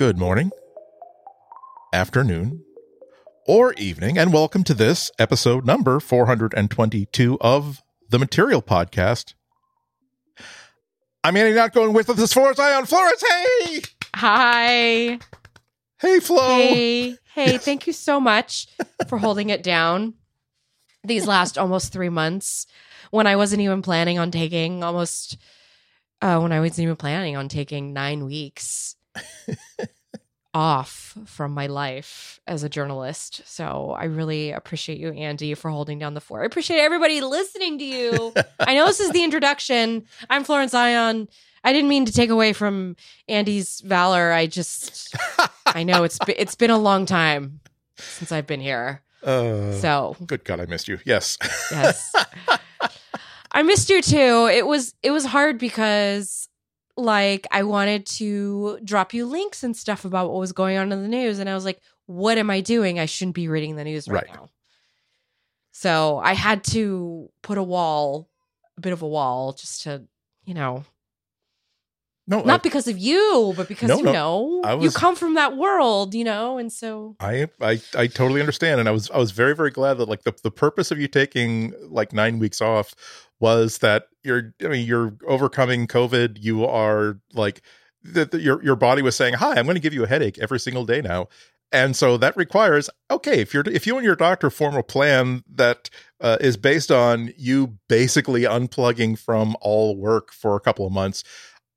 Good morning, afternoon, or evening, and welcome to this episode number 422 of the Material Podcast. I'm Andy, not going with this Florence Ion. Florence, hey! Hi. Hey, Flo. Hey. Hey, thank you so much for holding it down these last almost three months when I wasn't even planning on taking almost, uh, when I wasn't even planning on taking nine weeks off from my life as a journalist. So I really appreciate you, Andy, for holding down the fort. I appreciate everybody listening to you. I know this is the introduction. I'm Florence Ion. I didn't mean to take away from Andy's valor. I just, I know it's it's been a long time since I've been here. Uh, So good God, I missed you. Yes. yes, I missed you too. It was it was hard because like I wanted to drop you links and stuff about what was going on in the news, and I was like, what am I doing? I shouldn't be reading the news right, Right. now. So I had to put a wall, a bit of a wall, just to you know no, not because of you, but because No, you no. know I you come from that world, you know, and so I, I I totally understand, and I was I was very very glad that like the the purpose of you taking like nine weeks off was that you're I mean you're overcoming COVID. You are like that your your body was saying, "Hi, I'm going to give you a headache every single day now." And so that requires okay if you're if you and your doctor form a plan that uh, is based on you basically unplugging from all work for a couple of months,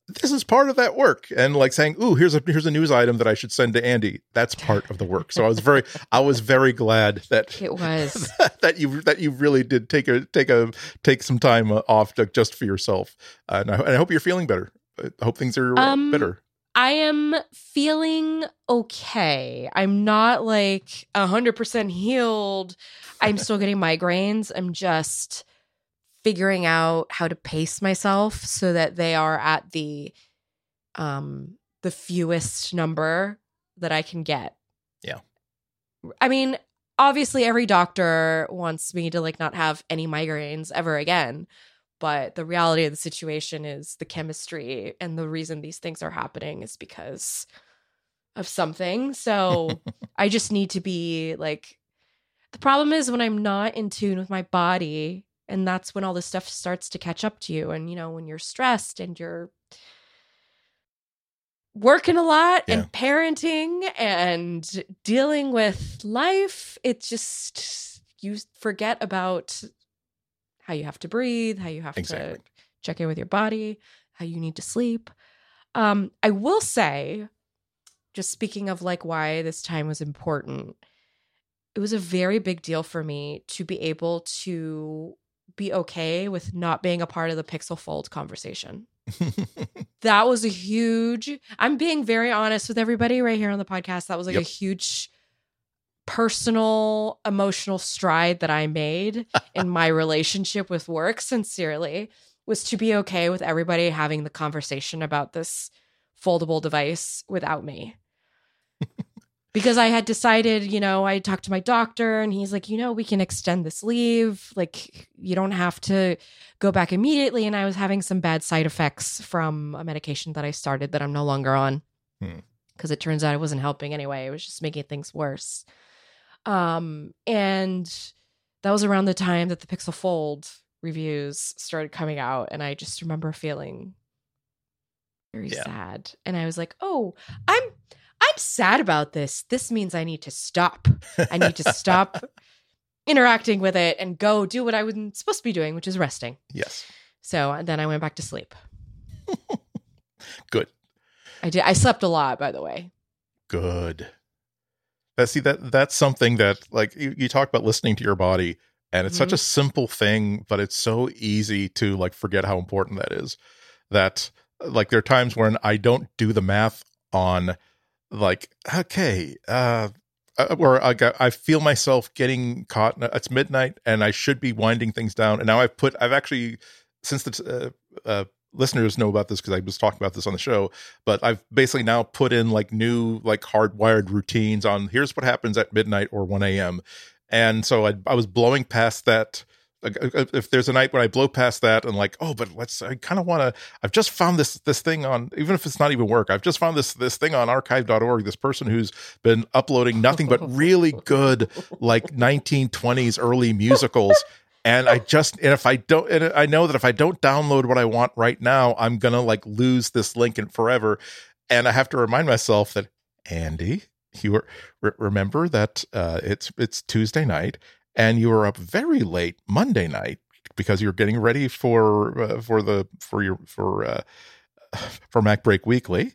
this is part of that work. And like saying ooh here's a here's a news item that i should send to andy. That's part of the work. So i was very i was very glad that it was. that you that you really did take a take a take some time off to, just for yourself. Uh, and, I, and i hope you're feeling better. I hope things are Um, better. I am feeling okay. I'm not like 100% healed. I'm still getting migraines. I'm just figuring out how to pace myself so that they are at the um the fewest number that I can get. Yeah. I mean, obviously every doctor wants me to like not have any migraines ever again but the reality of the situation is the chemistry and the reason these things are happening is because of something so i just need to be like the problem is when i'm not in tune with my body and that's when all this stuff starts to catch up to you and you know when you're stressed and you're working a lot Yeah. and parenting and dealing with life it just you forget about how you have to breathe how you have Exactly. to check in with your body how you need to sleep um i will say just speaking of like why this time was important it was a very big deal for me to be able to be okay with not being a part of the pixel fold conversation. That was a huge i'm being very honest with everybody right here on the podcast. That was like a huge personal emotional stride that i made in my relationship with work sincerely was to be okay with everybody having the conversation about this foldable device without me because i had decided you know i talked to my doctor and he's like you know we can extend this leave. Like you don't have to go back immediately. And i was having some bad side effects from a medication that i started that i'm no longer on Hmm. because it turns out it wasn't helping anyway. It was just making things worse. Um and that was around the time that the pixel fold reviews started coming out and i just remember feeling very Yeah. sad. And i was like oh i'm i'm sad about this. This means i need to stop. I need to stop interacting with it and go do what i was supposed to be doing which is resting. Yes. So then i went back to sleep. Good. i did i slept a lot by the way. Good. That see that that's something that like you, you talk about listening to your body and it's such Mhm. a simple thing but it's so easy to like forget how important that is. That like there are times when i don't do the math on like okay uh uh, where I, got, I feel myself getting caught. It's midnight, and I should be winding things down. And now I've put, I've actually, since the uh, uh, listeners know about this because I was talking about this on the show, but I've basically now put in like new, like hardwired routines on here's what happens at midnight or 1 a.m. And so I, I was blowing past that if there's a night when I blow past that and like, oh, but let's, I kind of want to, I've just found this, this thing on, even if it's not even work, I've just found this, this thing on archive.org, this person who's been uploading nothing but really good, like 1920s early musicals. And I just, and if I don't, and I know that if I don't download what I want right now, I'm going to like lose this link and forever. And I have to remind myself that, Andy, you re- remember that uh, it's it's Tuesday night, and you were up very late Monday night because you're getting ready for uh, for the for your for uh, for MacBreak Weekly,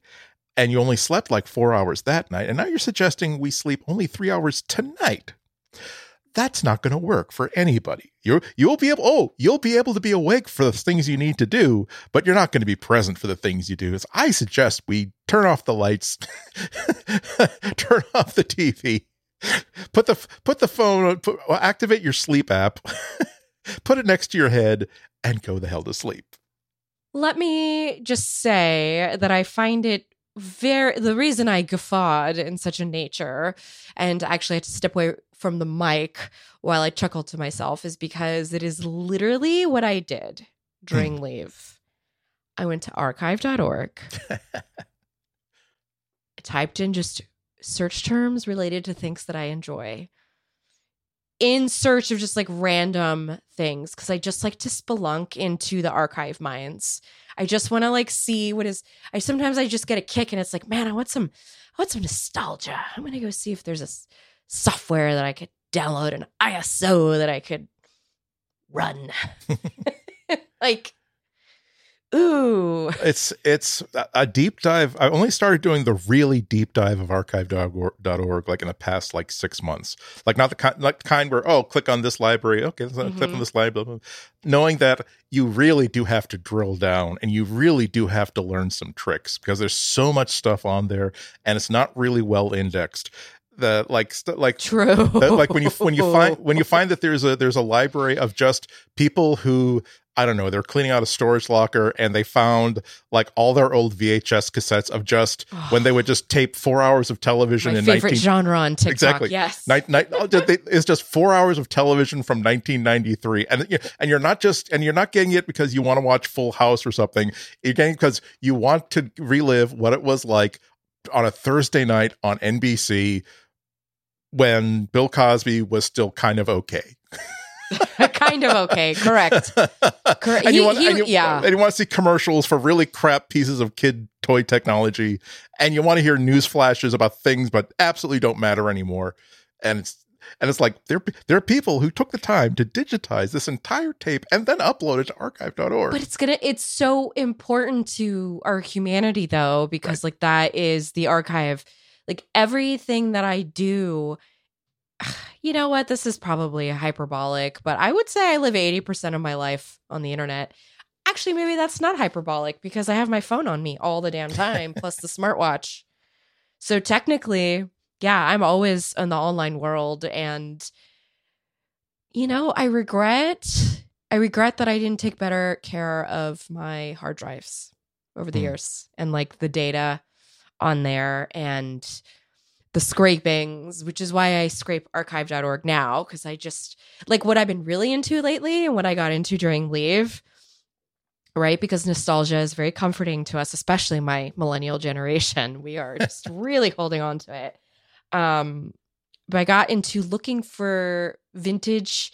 and you only slept like four hours that night, and now you're suggesting we sleep only three hours tonight that's not going to work for anybody. You you'll be able oh you'll be able to be awake for the things you need to do, but you're not going to be present for the things you do. As I suggest we turn off the lights, turn off the TV, put the put the phone put, activate your sleep app, put it next to your head, and go the hell to sleep. Let me just say that I find it very the reason I guffawed in such a nature and actually had to step away from the mic while I chuckled to myself is because it is literally what I did during mm. leave. I went to archive.org. I typed in just search terms related to things that I enjoy in search of just like random things because I just like to spelunk into the archive mines. I just want to like see what is. I sometimes I just get a kick and it's like, man, I want some, I want some nostalgia. I'm gonna go see if there's a software that I could download, an ISO that I could run. like Ooh. It's it's a deep dive. I only started doing the really deep dive of archive.org like in the past like six months. Like not the kind like the kind where, oh, click on this library. Okay, mm-hmm. click on mm-hmm. this library. Knowing that you really do have to drill down and you really do have to learn some tricks because there's so much stuff on there and it's not really well indexed the like st- like true the, like when you when you find when you find that there's a there's a library of just people who I don't know, they're cleaning out a storage locker and they found like all their old VHS cassettes of just when they would just tape four hours of television my in favorite 19- genre on TikTok. Exactly. Yes. Night, night, oh, it's just four hours of television from 1993. And, and you're not just, and you're not getting it because you want to watch Full House or something. You're getting because you want to relive what it was like on a Thursday night on NBC when Bill Cosby was still kind of okay. kind of okay. Correct. Correct. And, he, you want, he, and you, yeah. and you want to see commercials for really crap pieces of kid toy technology, and you want to hear news flashes about things but absolutely don't matter anymore. And it's and it's like there there are people who took the time to digitize this entire tape and then upload it to archive.org. But it's gonna it's so important to our humanity though, because right. like that is the archive. Like everything that I do you know what? This is probably hyperbolic, but I would say I live 80% of my life on the internet. Actually, maybe that's not hyperbolic because I have my phone on me all the damn time, plus the smartwatch. So technically, yeah, I'm always in the online world. And, you know, I regret. I regret that I didn't take better care of my hard drives over the mm. years and like the data on there and the scrapings, which is why I scrape archive.org now because I just like what I've been really into lately and what I got into during leave, right? Because nostalgia is very comforting to us, especially my millennial generation. We are just really holding on to it. Um, but I got into looking for vintage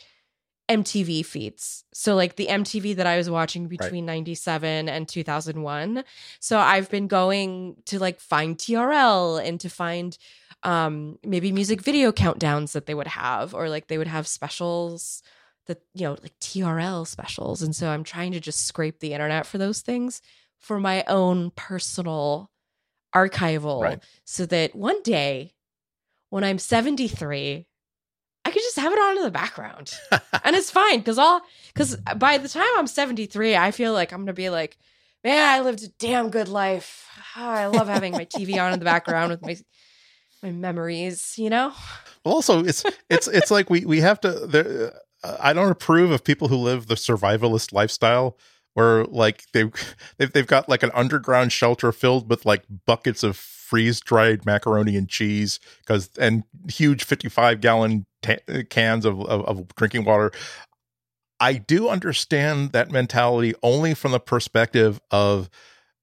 MTV feeds. So like the MTV that I was watching between right. 97 and 2001. So I've been going to like find TRL and to find um maybe music video countdowns that they would have or like they would have specials that you know like TRL specials and so I'm trying to just scrape the internet for those things for my own personal archival right. so that one day when I'm 73 I could just have it on in the background. and it's fine cuz all cuz by the time I'm 73 I feel like I'm to be like man I lived a damn good life. Oh, I love having my TV on in the background with my my memories, you know. Well, also it's it's it's like we we have to. There, uh, I don't approve of people who live the survivalist lifestyle where like they they've, they've got like an underground shelter filled with like buckets of freeze dried macaroni and cheese because and huge 55 gallon ta- cans of, of, of drinking water. I do understand that mentality only from the perspective of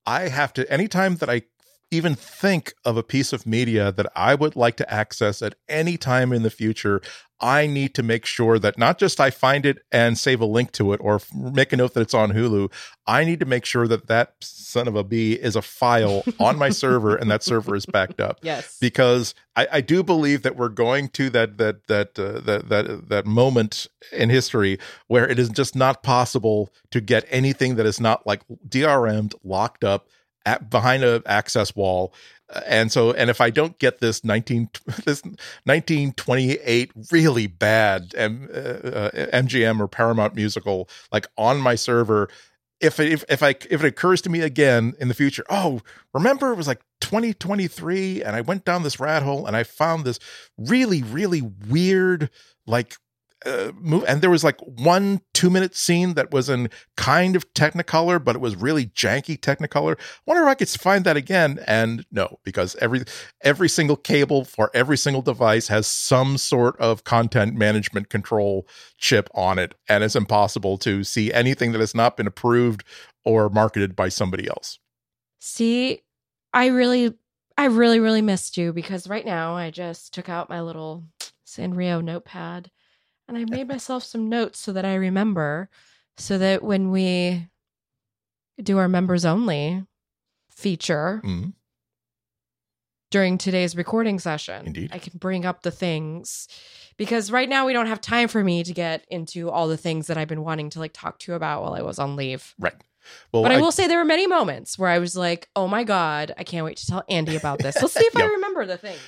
I have to anytime that I even think of a piece of media that I would like to access at any time in the future, I need to make sure that not just I find it and save a link to it or make a note that it's on Hulu. I need to make sure that that son of a bee is a file on my server and that server is backed up. Yes, because I, I do believe that we're going to that that that uh, that that that moment in history where it is just not possible to get anything that is not like DRM'd, locked up at, behind a access wall. And so and if i don't get this 19 this 1928 really bad M, uh, mgm or paramount musical like on my server if if if i if it occurs to me again in the future oh remember it was like 2023 and i went down this rat hole and i found this really really weird like uh, and there was like one two minute scene that was in kind of technicolor but it was really janky technicolor. Wonder if i could find that again and no because every every single cable for every single device has some sort of content management control chip on it and it's impossible to see anything that has not been approved or marketed by somebody else. See i really i really really missed you because right now i just took out my little sanrio notepad and I made myself some notes so that I remember, so that when we do our members only feature mm-hmm. during today's recording session, Indeed. I can bring up the things because right now we don't have time for me to get into all the things that I've been wanting to like talk to you about while I was on leave. Right. Well, but I, I, will say there were many moments where I was like, "Oh my god, I can't wait to tell Andy about this." Let's see if yep. I remember the things.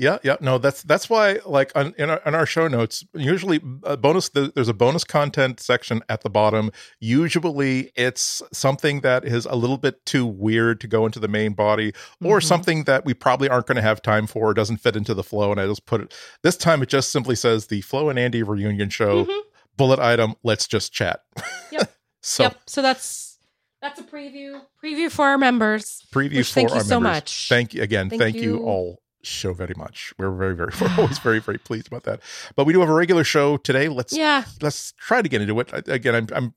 Yeah, yeah, no, that's that's why like on, in our in our show notes, usually a bonus there's a bonus content section at the bottom. Usually it's something that is a little bit too weird to go into the main body or mm-hmm. something that we probably aren't going to have time for, doesn't fit into the flow and I just put it this time it just simply says the Flo and Andy reunion show mm-hmm. bullet item, let's just chat. Yep. so Yep. So that's that's a preview preview for our members. Preview for thank our you members. so much. Thank you again. Thank, thank you. you all show very much. We're very, very, we're always very, very pleased about that. But we do have a regular show today. Let's yeah, let's try to get into it. Again, I'm, I'm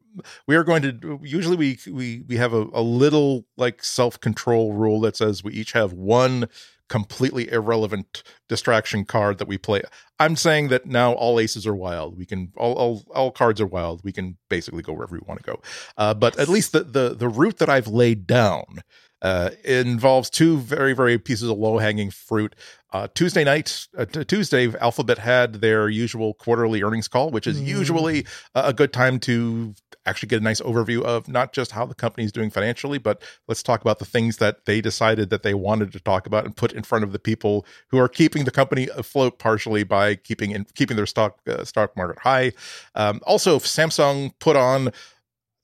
we are going to usually we we we have a, a little like self control rule that says we each have one completely irrelevant distraction card that we play. I'm saying that now all aces are wild. We can all all, all cards are wild. We can basically go wherever we want to go. Uh, but at least the the the route that I've laid down uh, involves two very, very pieces of low hanging fruit. Uh, Tuesday night, uh, t- Tuesday, Alphabet had their usual quarterly earnings call, which is mm. usually a good time to actually get a nice overview of not just how the company is doing financially, but let's talk about the things that they decided that they wanted to talk about and put in front of the people who are keeping the company afloat partially by keeping in, keeping their stock uh, stock market high. Um, also, Samsung put on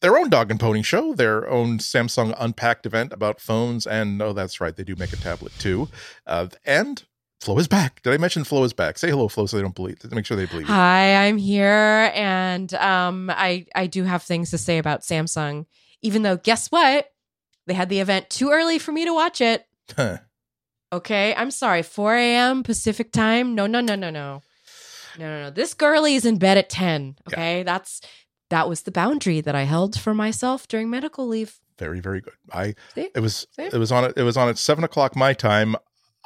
their own dog and pony show, their own Samsung Unpacked event about phones, and oh, that's right, they do make a tablet too. Uh, and Flo is back. Did I mention Flo is back? Say hello, Flo, so they don't believe. Make sure they believe. Hi, I'm here, and um, I I do have things to say about Samsung. Even though, guess what? They had the event too early for me to watch it. Huh. Okay, I'm sorry. 4 a.m. Pacific time. No, no, no, no, no. No, no, no. This girlie is in bed at 10. Okay. Yeah. That's that was the boundary that I held for myself during medical leave. Very, very good. I See? it was See? it was on it it was on at seven o'clock my time.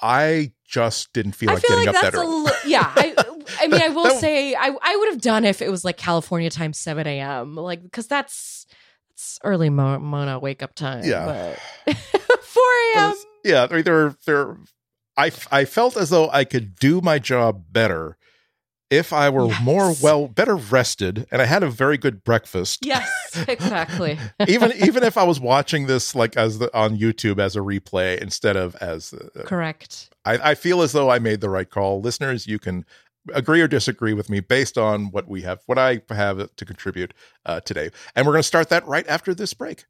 I just didn't feel like feel getting like up that early. L- yeah, I, I mean, I will say I I would have done if it was like California time, seven a.m. Like because that's that's early Mo- Mona wake up time. Yeah, four a.m. Yeah, I there there. I I felt as though I could do my job better if I were yes. more well, better rested, and I had a very good breakfast. Yes, exactly. even even if I was watching this like as the on YouTube as a replay instead of as uh, correct. I, I feel as though I made the right call. Listeners, you can agree or disagree with me based on what we have, what I have to contribute uh, today, and we're going to start that right after this break.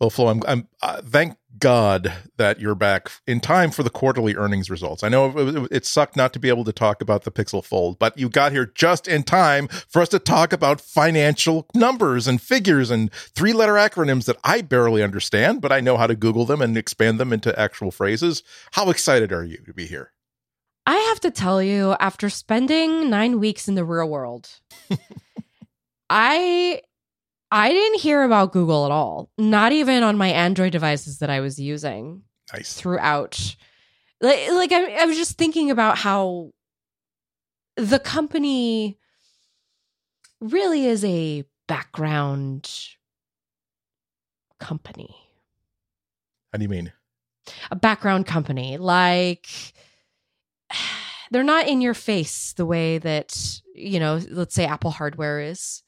Well, Flo, I'm, I'm uh, thank God that you're back in time for the quarterly earnings results. I know it, it, sucked not to be able to talk about the Pixel Fold, but you got here just in time for us to talk about financial numbers and figures and three letter acronyms that I barely understand, but I know how to Google them and expand them into actual phrases. How excited are you to be here? I have to tell you, after spending nine weeks in the real world, I I didn't hear about Google at all. Not even on my Android devices that I was using Nice. throughout. Like, like I, I was just thinking about how the company really is a background company. How do you mean? a background company. Like they're not in your face the way that, you know, let's say Apple hardware is.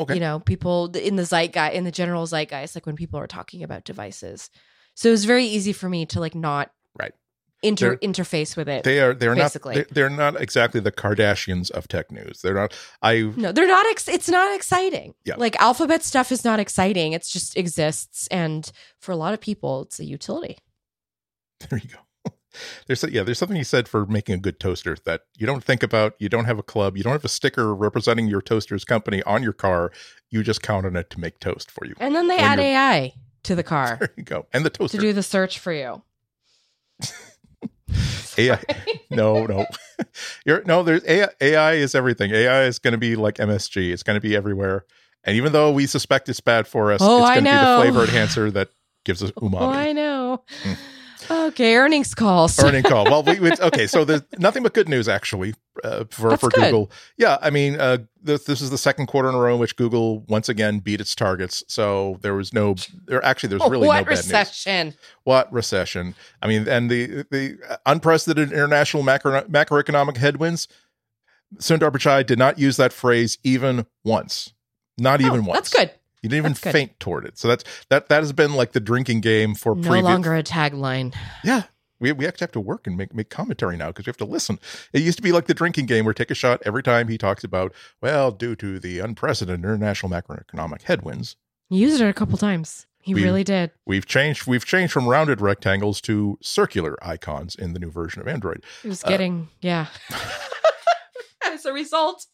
Okay. You know, people in the zeitgeist, in the general zeitgeist, like when people are talking about devices. So it was very easy for me to like not Right. inter They're- interface with it. They are they're Basically. not they're, they're not exactly the Kardashians of tech news. They're not I no, they're not. Ex- it's not exciting. Yeah. Like alphabet stuff is not exciting. It's just exists, and for a lot of people, it's a utility. there you go. There's yeah, there's something you said for making a good toaster that you don't think about. You don't have a club. You don't have a sticker representing your toaster's company on your car. You just count on it to make toast for you. And then they When add you're- AI to the car There you go. And the toaster to do the search for you. AI. No, no. You're no. There's AI. AI is everything. AI is going to be like MSG. It's going to be everywhere. And even though we suspect it's bad for us, Oh, it's going to be the flavor enhancer that gives us Oh, umami. I know. Mm. Okay, earnings calls. Earning call. Well, we, we okay. So there's nothing but good news actually uh, for That's for good. Google. Yeah, I mean, uh, this, this is the second quarter in a row in which Google once again beat its targets. So there was no, there actually there's really what no bad news. recession? What recession? I mean, and the the unprecedented international macro, macroeconomic headwinds. Sundar Pichai did not use that phrase even once. Not even Oh, once. That's good. He didn't even feint toward it. So that's that that has been like the drinking game for No previous. longer a tagline. Yeah. We, we actually have to work and make, make commentary now because we have to listen. It used to be like the drinking game where take a shot every time he talks about, well, due to the unprecedented international macroeconomic headwinds, He used it a couple times. He We- really did. we've changed we've changed from rounded rectangles to circular icons in the new version of Android. It was Uh, getting, yeah. As a result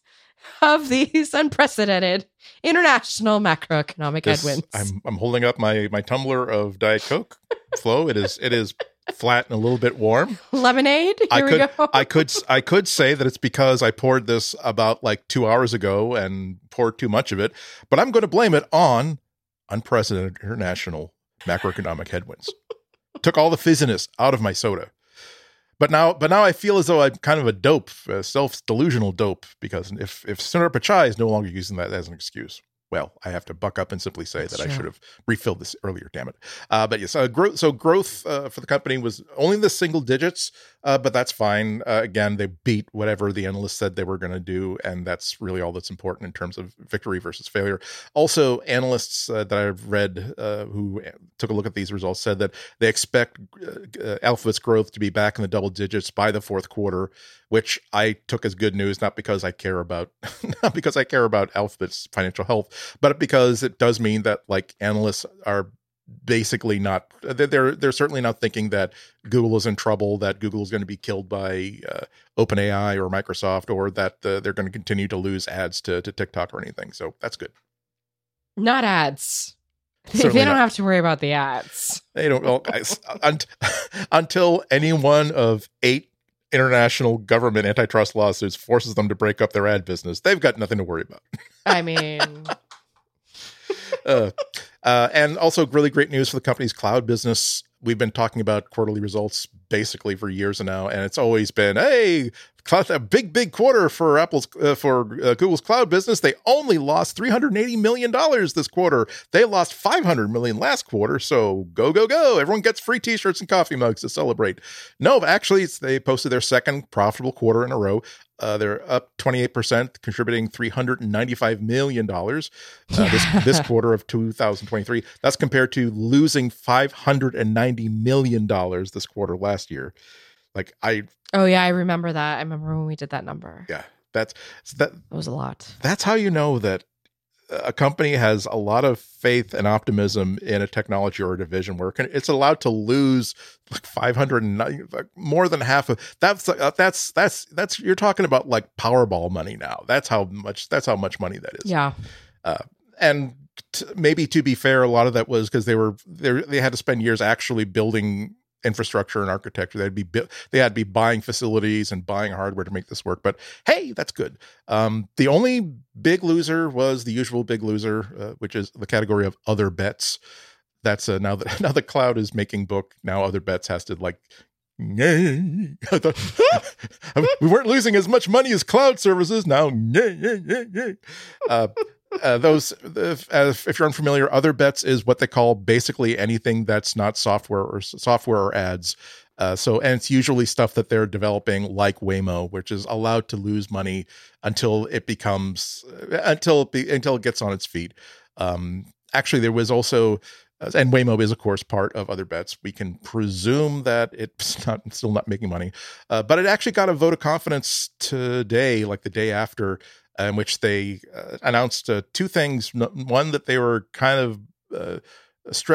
of these unprecedented international macroeconomic This- headwinds. I'm I'm holding up my my tumbler of Diet Coke Flo. It is it is flat and a little bit warm. Lemonade. Here I we could go. I could I could say that it's because I poured this about like 2 hours ago and poured too much of it, but I'm going to blame it on unprecedented international macroeconomic headwinds. Took all the fizziness out of my soda. But now but now I feel as though I'm kind of a dope, a self-delusional dope because if if Sundar Pichai is no longer using that as an excuse, well, I have to buck up and simply say that I should have refilled this earlier. Damn it! Uh, but yes, uh, growth. So growth uh, for the company was only in the single digits, uh, but that's fine. Uh, again, they beat whatever the analysts said they were going to do, and that's really all that's important in terms of victory versus failure. Also, analysts uh, that I've read uh, who took a look at these results said that they expect Alphabet's growth to be back in the double digits by the fourth quarter, which I took as good news, not because I care about, not because I care about Alphabet's financial health, but because it does mean that like analysts are basically not they're they're, they're certainly not thinking that Google is in trouble, that Google is going to be killed by uh, OpenAI or Microsoft, or that uh, they're going to continue to lose ads to to TikTok or anything. So that's good. Not ads. They, Certainly they don't not. have to worry about the ads. They don't. Well, guys, until any one of eight international government antitrust lawsuits forces them to break up their ad business, they've got nothing to worry about. I mean, uh, uh, and also really great news for the company's cloud business. We've been talking about quarterly results basically for years now, and it's always been, hey, cloud, a big, big quarter for Apple's uh, for uh, Google's cloud business. They only lost three hundred eighty million dollars this quarter. They lost five hundred million last quarter. So go, go, go! Everyone gets free T-shirts and coffee mugs to celebrate. No, actually, they posted their second profitable quarter in a row. Uh, they're up 28%, contributing $395 million uh, this, this quarter of 2023. That's compared to losing $590 million this quarter last year. Like, I, oh yeah, I remember that. I remember when we did that number. yeah, that's that. That was a lot. That's how you know that a company has a lot of faith and optimism in a technology or a division where it it's allowed to lose like 590 like more than half of that's uh, that's that's that's you're talking about like powerball money now that's how much that's how much money that is Yeah. and t- maybe to be fair a lot of that was because they were they they had to spend years actually building infrastructure and architecture. They'd be they had to be buying facilities and buying hardware to make this work. But hey, that's good. Um, the only big loser was the usual big loser, uh, which is the category of other bets. That's uh, now that now the cloud is making book. Now other bets has to like. we weren't losing as much money as cloud services now. Uh, uh, those, if, if, you're unfamiliar, other bets is what they call basically anything that's not software or software or ads. Uh, so, and it's usually stuff that they're developing, like Waymo, which is allowed to lose money until it becomes until it be, until it gets on its feet. Um, actually, there was also and Waymo is, of course, part of other bets. We can presume that it's not still not making money, uh, but it actually got a vote of confidence today, like the day after, in which they uh, announced uh, two things. One that they were kind of uh,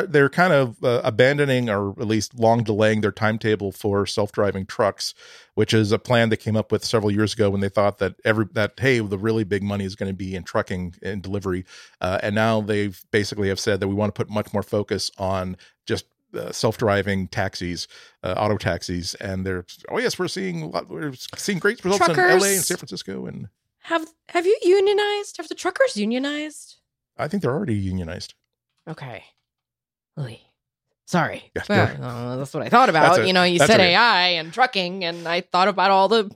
they're kind of uh, abandoning or at least long delaying their timetable for self-driving trucks which is a plan they came up with several years ago when they thought that every that hey the really big money is going to be in trucking and delivery uh, and now they've basically have said that we want to put much more focus on just uh, self-driving taxis, uh, auto taxis, and they're oh yes, we're seeing lot, we're seeing great results Truckers. in LA and San Francisco, and have have you unionized? Have the truckers unionized? I think they're already unionized. Okay. Oy. Sorry. Yeah, uh, that's what I thought about. A, you know, you said AI and trucking, and I thought about all the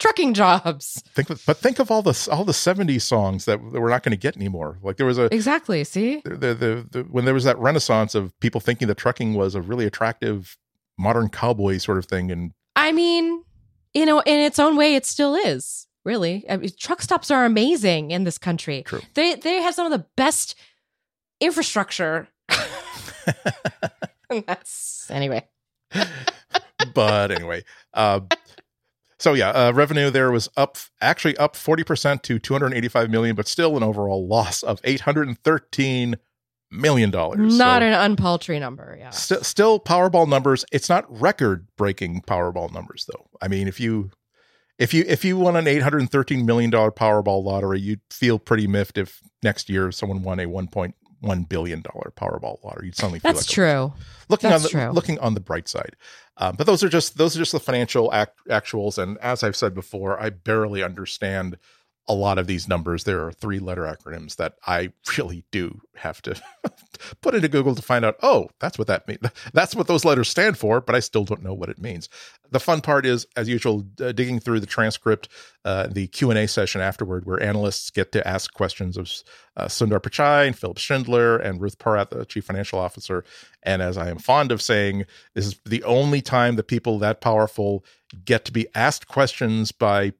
trucking jobs. Think, but think of all the all the '70s songs that, that we're not going to get anymore. Like there was a exactly. See, the, the, the, the, when there was that renaissance of people thinking that trucking was a really attractive modern cowboy sort of thing, and I mean, you know, in its own way, it still is really. I mean, truck stops are amazing in this country. True. They they have some of the best infrastructure. that's anyway. but anyway, uh, so yeah, uh, revenue there was up, actually up forty percent to two hundred eighty-five million, but still an overall loss of eight hundred and thirteen million dollars. Not so, an unpaltry number, yeah. St- still Powerball numbers. It's not record-breaking Powerball numbers, though. I mean, if you if you if you won an eight hundred thirteen million dollar Powerball lottery, you'd feel pretty miffed if next year someone won a one point one billion dollar Powerball lottery. You'd suddenly feel that's like true. Looking that's on the true. looking on the bright side, um, but those are just those are just the financial act, actuals. And as I've said before, I barely understand a lot of these numbers. There are three letter acronyms that I really do have to put into Google to find out, oh, that's what that means. That's what those letters stand for, but I still don't know what it means. The fun part is, as usual, uh, digging through the transcript, uh, the Q&A session afterward, where analysts get to ask questions of uh, Sundar Pichai and Philipp Schindler and Ruth Porat, the chief financial officer. And as I am fond of saying, this is the only time that people that powerful get to be asked questions by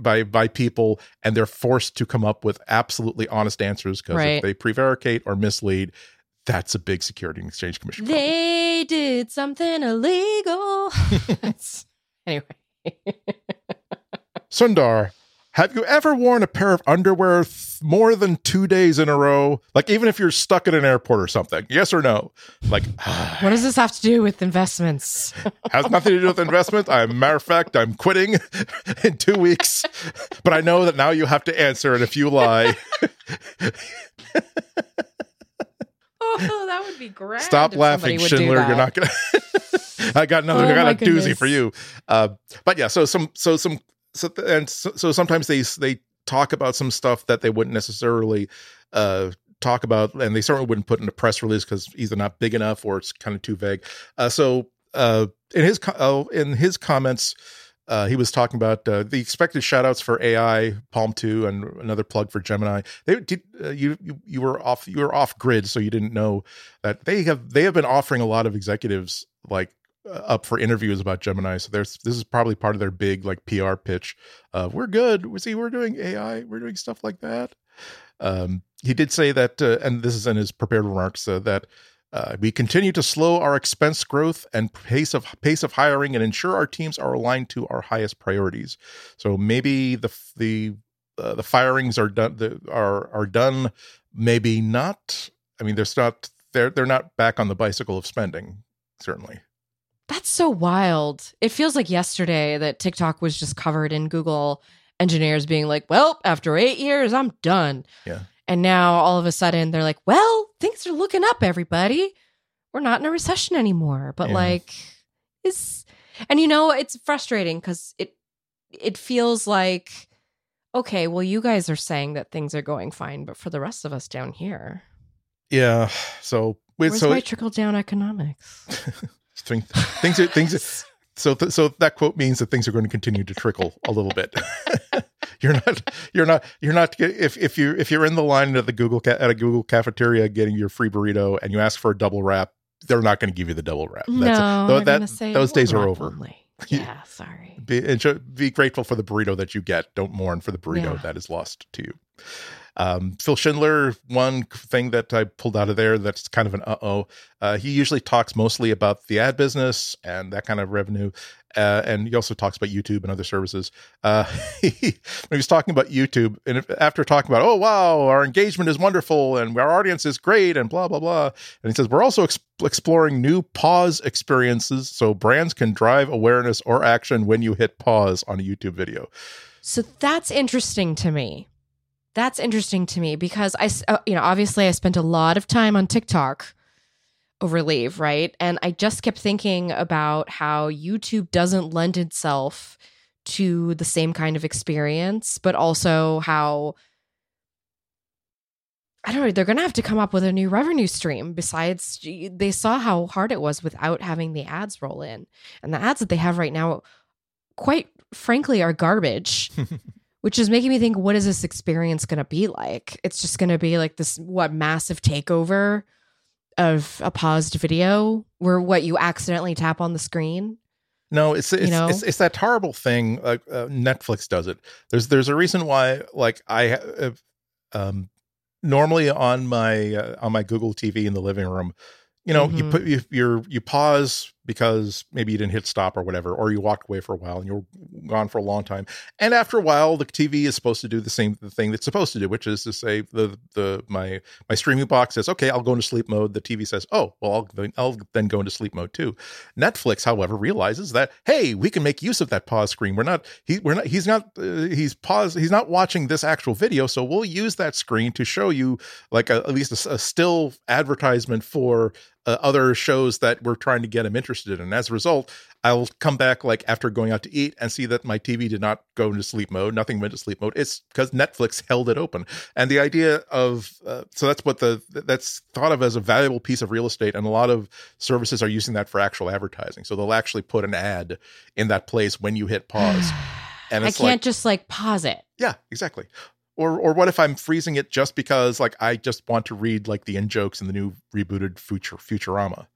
by by people and they're forced to come up with absolutely honest answers because right. if they prevaricate or mislead that's a big security and exchange commission problem. they did something illegal anyway sundar have you ever worn a pair of underwear th- more than two days in a row? Like, even if you're stuck at an airport or something? Yes or no? Like, what does this have to do with investments? has nothing to do with investments. I'm, matter of fact, I'm quitting in two weeks. But I know that now you have to answer. And if you lie, oh, that would be great. Stop laughing, Schindler. You're not gonna. I got another. Oh, I got a goodness. doozy for you. Uh, but yeah, so some, so some so and so, so sometimes they they talk about some stuff that they wouldn't necessarily uh, talk about, and they certainly wouldn't put in a press release because either not big enough or it's kind of too vague. Uh, so uh, in his uh, in his comments. Uh, he was talking about uh, the expected shoutouts for AI, PaLM Two, and another plug for Gemini. They did uh, you, you you were off you were off grid, so you didn't know that they have they have been offering a lot of executives like up for interviews about Gemini. So there's this is probably part of their big like PR pitch. Of we're good. We see we're doing AI. We're doing stuff like that. Um, he did say that, uh, and this is in his prepared remarks uh, that. Uh, we continue to slow our expense growth and pace of pace of hiring and ensure our teams are aligned to our highest priorities. So maybe the the uh, the firings are done the, are are done. Maybe not. I mean, there's not they're they're not back on the bicycle of spending. Certainly. That's so wild. It feels like yesterday that TikTok was just covered in Google engineers being like, well, after eight years, I'm done. Yeah. And now all of a sudden they're like, well, things are looking up, everybody. we're not in a recession anymore. But Yeah. like, is and you know it's frustrating because it it feels like okay, well, you guys are saying that things are going fine, but for the rest of us down here, Yeah. So wait, where's so my trickle down economics? thing- things are things. So th- so that quote means that things are going to continue to trickle a little bit. you're not you're not you're not if if you if you're in the line at the Google ca- at a Google cafeteria getting your free burrito and you ask for a double wrap, they're not going to give you the double wrap. no, tho- they're that- gonna say those days are over. only. Yeah. Sorry. Be, and show- be grateful for the burrito that you get. Don't mourn for the burrito Yeah. that is lost to you. Um, Phil Schindler, one thing that I pulled out of there that's kind of an uh oh. Uh, he usually talks mostly about the ad business and that kind of revenue. Uh, and he also talks about YouTube and other services. Uh, he, he was talking about YouTube, and if, after talking about, oh, wow, our engagement is wonderful and our audience is great and blah, blah, blah. And he says, we're also ex- exploring new pause experiences so brands can drive awareness or action when you hit pause on a YouTube video. So that's interesting to me. That's interesting to me because I, uh, you know, obviously I spent a lot of time on TikTok over leave, right? And I just kept thinking about how YouTube doesn't lend itself to the same kind of experience, but also how I don't know, they're going to have to come up with a new revenue stream besides they saw how hard it was without having the ads roll in. And the ads that they have right now quite frankly are garbage which is making me think what is this experience going to be like it's just going to be like this what massive takeover of a paused video where what you accidentally tap on the screen No, it's it's, know? it's it's that horrible thing. Uh, Netflix does it. There's there's a reason why. Like I, have, um, normally on my uh, on my Google TV in the living room, you know, you Mhm. put you you're, you pause because maybe you didn't hit stop or whatever, or you walked away for a while and you were gone for a long time. And after a while, the TV is supposed to do the same thing that's supposed to do, which is to say the the my my streaming box says, okay, I'll go into sleep mode. The TV says, oh, well, I'll then- I'll then go into sleep mode too. Netflix, however, realizes that hey, we can make use of that pause screen. We're not he we're not he's not uh, he's paused he's not watching this actual video, so we'll use that screen to show you like a, at least a still advertisement for uh, other shows that we're trying to get him interested in. As a result, I'll come back like after going out to eat and see that my TV did not go into sleep mode. Nothing went to sleep mode. It's because Netflix held it open. And the idea of uh, so that's what the that's thought of as a valuable piece of real estate, and a lot of services are using that for actual advertising. So they'll actually put an ad in that place when you hit pause. And i can't like, just like pause it yeah, exactly. Or or what if I'm freezing it just because like I just want to read like the in jokes in the new rebooted Future Futurama.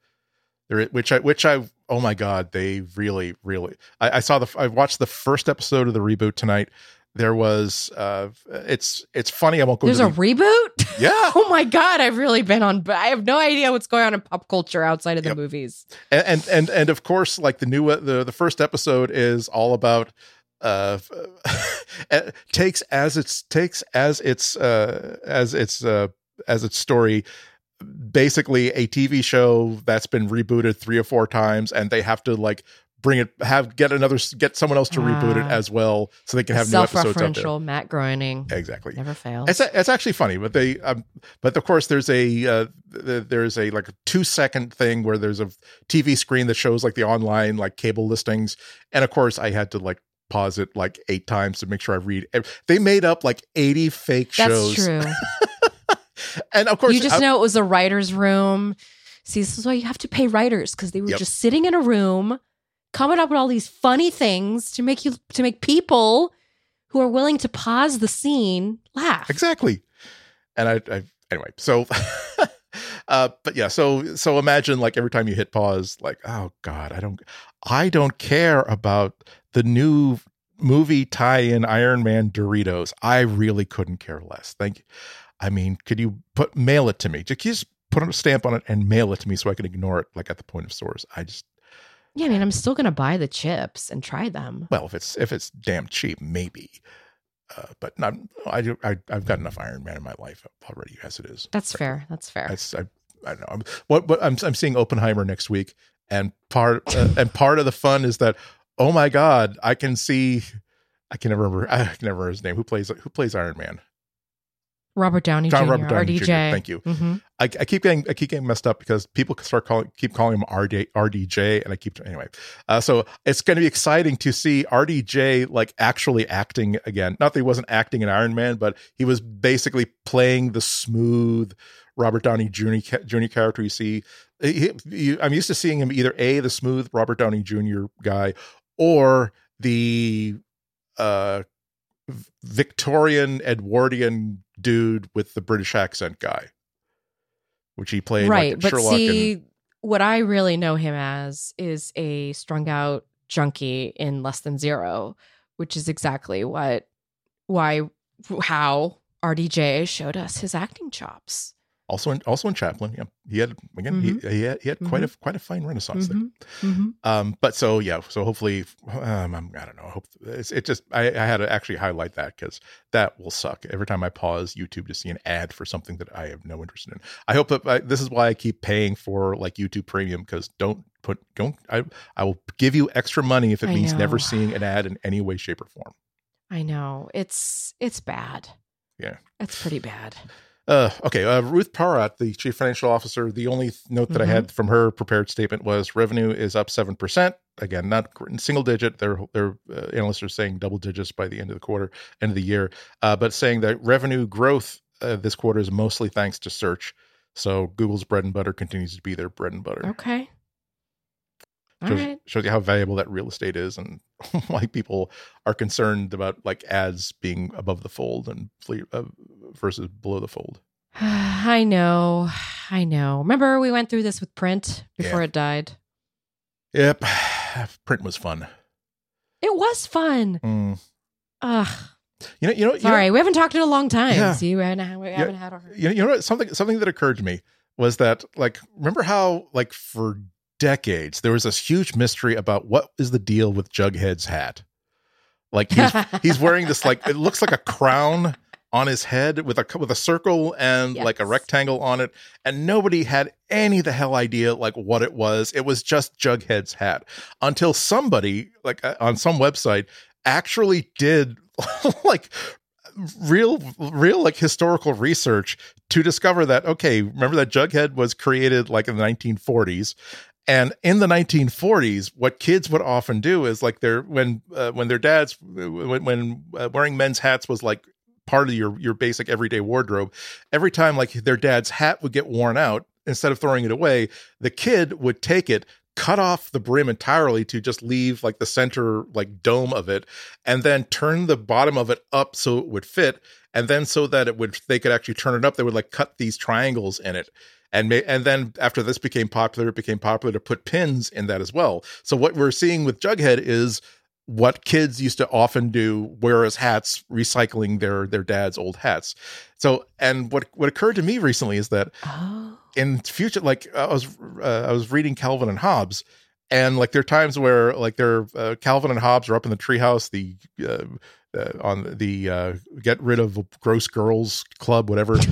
There, which I which I oh my god, they really really. I, I saw the I watched the first episode of the reboot tonight. There was uh, it's it's funny. I won't go. there's a the, reboot yeah, oh my god i've really been on but i have no idea what's going on in pop culture outside of the Yep. movies and, and and and of course like the new the the first episode is all about uh takes as its takes as its uh as its uh as its story basically a tv show that's been rebooted three or four times and they have to like bring it have get another get someone else to reboot it Ah. as well so they can have new episodes there. Self-referential matt groening. Exactly. Never fails. It's it's actually funny, but they um, but of course there's a uh, there's a like a two second thing where there's a TV screen that shows like the online like cable listings, and of course I had to like pause it like eight times to make sure I read. They made up like eighty fake that's shows, That's true and of course you just I- know it was a writer's room. See, this is why you have to pay writers because they were Yep. just sitting in a room, coming up with all these funny things to make you to make people who are willing to pause the scene laugh. exactly and i, I anyway so uh but yeah so so imagine like every time you hit pause like oh god i don't i don't care about the new movie tie-in iron man doritos i really couldn't care less thank you i mean could you put mail it to me just just put a stamp on it and mail it to me so i can ignore it like at the point of source i just Yeah, I mean, I'm still gonna buy the chips and try them. well if it's if it's damn cheap maybe uh, but not I, do- I i've got enough iron man in my life already as it is That's fair. That's fair. That's I, I don't know. I'm, what what I'm I'm seeing Oppenheimer next week, and part uh, and part of the fun is that oh my god, I can see. I can never remember. I can never remember his name. Who plays who plays Iron Man? Robert Downey John Jr. Robert Downey RDJ. Jr., thank you. Mhm. I, I keep getting I keep getting messed up because people start calling keep calling him RD, RDJ, and I keep anyway. Uh, so it's going to be exciting to see RDJ like actually acting again. Not that he wasn't acting in Iron Man, but he was basically playing the smooth Robert Downey Jr. Jr. character you see. He- he- I'm used to seeing him either a the smooth Robert Downey Jr. guy or the uh Victorian Edwardian dude with the British accent guy, which he played right, like but Sherlock. see, and, what I really know him as is a strung out junkie in Less Than Zero, which is exactly what why how RDJ showed us his acting chops. Also in also in Chaplin. Yeah, he had again he, he had he had quite a quite a fine renaissance there. Mhm, mhm. Um, but so yeah, so hopefully, um, I'm, don't know. I hope it's it just I, I had to actually highlight that because that will suck every time I pause YouTube to see an ad for something that I have no interest in. I hope that I, this is why I keep paying for like YouTube Premium because don't put don't I I will give you extra money if it I means never seeing an ad in any way, shape, or form. I know it's it's bad. Yeah. it's pretty bad. Uh, okay, uh, Ruth Porat, the chief financial officer. The only note that I had from her prepared statement was revenue is up seven percent. Again, not single digit. Their their uh, analysts are saying double digits by the end of the quarter, end of the year. Uh, but saying that revenue growth uh, this quarter is mostly thanks to search. So Google's bread and butter continues to be their bread and butter. Okay. Shows, right. shows you how valuable that real estate is and why people are concerned about like ads being above the fold and uh, versus below the fold. I know. I know. Remember we went through this with print before Yeah. it died. Yep, print was fun. It was fun. Mm. Ugh. You know, you know, you know, Sorry, we haven't talked in a long time. Yeah. See, we haven't, we haven't had our. you know, you know what? Something something that occurred to me was that like remember how like for decades there was this huge mystery about what is the deal with Jughead's hat. Like he's he's wearing this like it looks like a crown on his head with a with a circle and like a rectangle on it and nobody had any the hell idea like what it was it was just jughead's hat until somebody like uh, on some website actually did like real real like historical research to discover that okay remember that jughead was created like in the 1940s and in the 1940s what kids would often do is like their when uh, when their dads when, when uh, wearing men's hats was like part of your your basic everyday wardrobe every time like their dad's hat would get worn out instead of throwing it away the kid would take it cut off the brim entirely to just leave like the center like dome of it and then turn the bottom of it up so it would fit and then so that it would they could actually turn it up they would like cut these triangles in it and ma- and then after this became popular it became popular to put pins in that as well. So what we're seeing with jughead is what kids used to often do wear as hats recycling their their dad's old hats. So and what what occurred to me recently is that Oh. in future like i was uh, i was reading calvin and hobbes and like there are times where like they're uh, calvin and hobbes are up in the treehouse the uh, uh, on the uh, get rid of gross girls club whatever.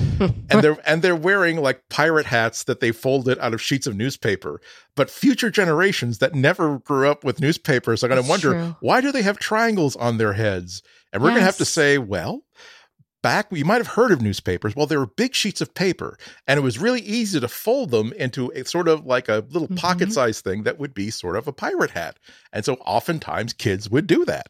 And they're and they're wearing like pirate hats that they folded out of sheets of newspaper. But future generations that never grew up with newspapers are going to wonder true. why do they have triangles on their heads? And we're going to have to say well back you might have heard of newspapers. Well they were big sheets of paper and it was really easy to fold them into a sort of like a little pocket Mhm. sized thing that would be sort of a pirate hat. And so oftentimes kids would do that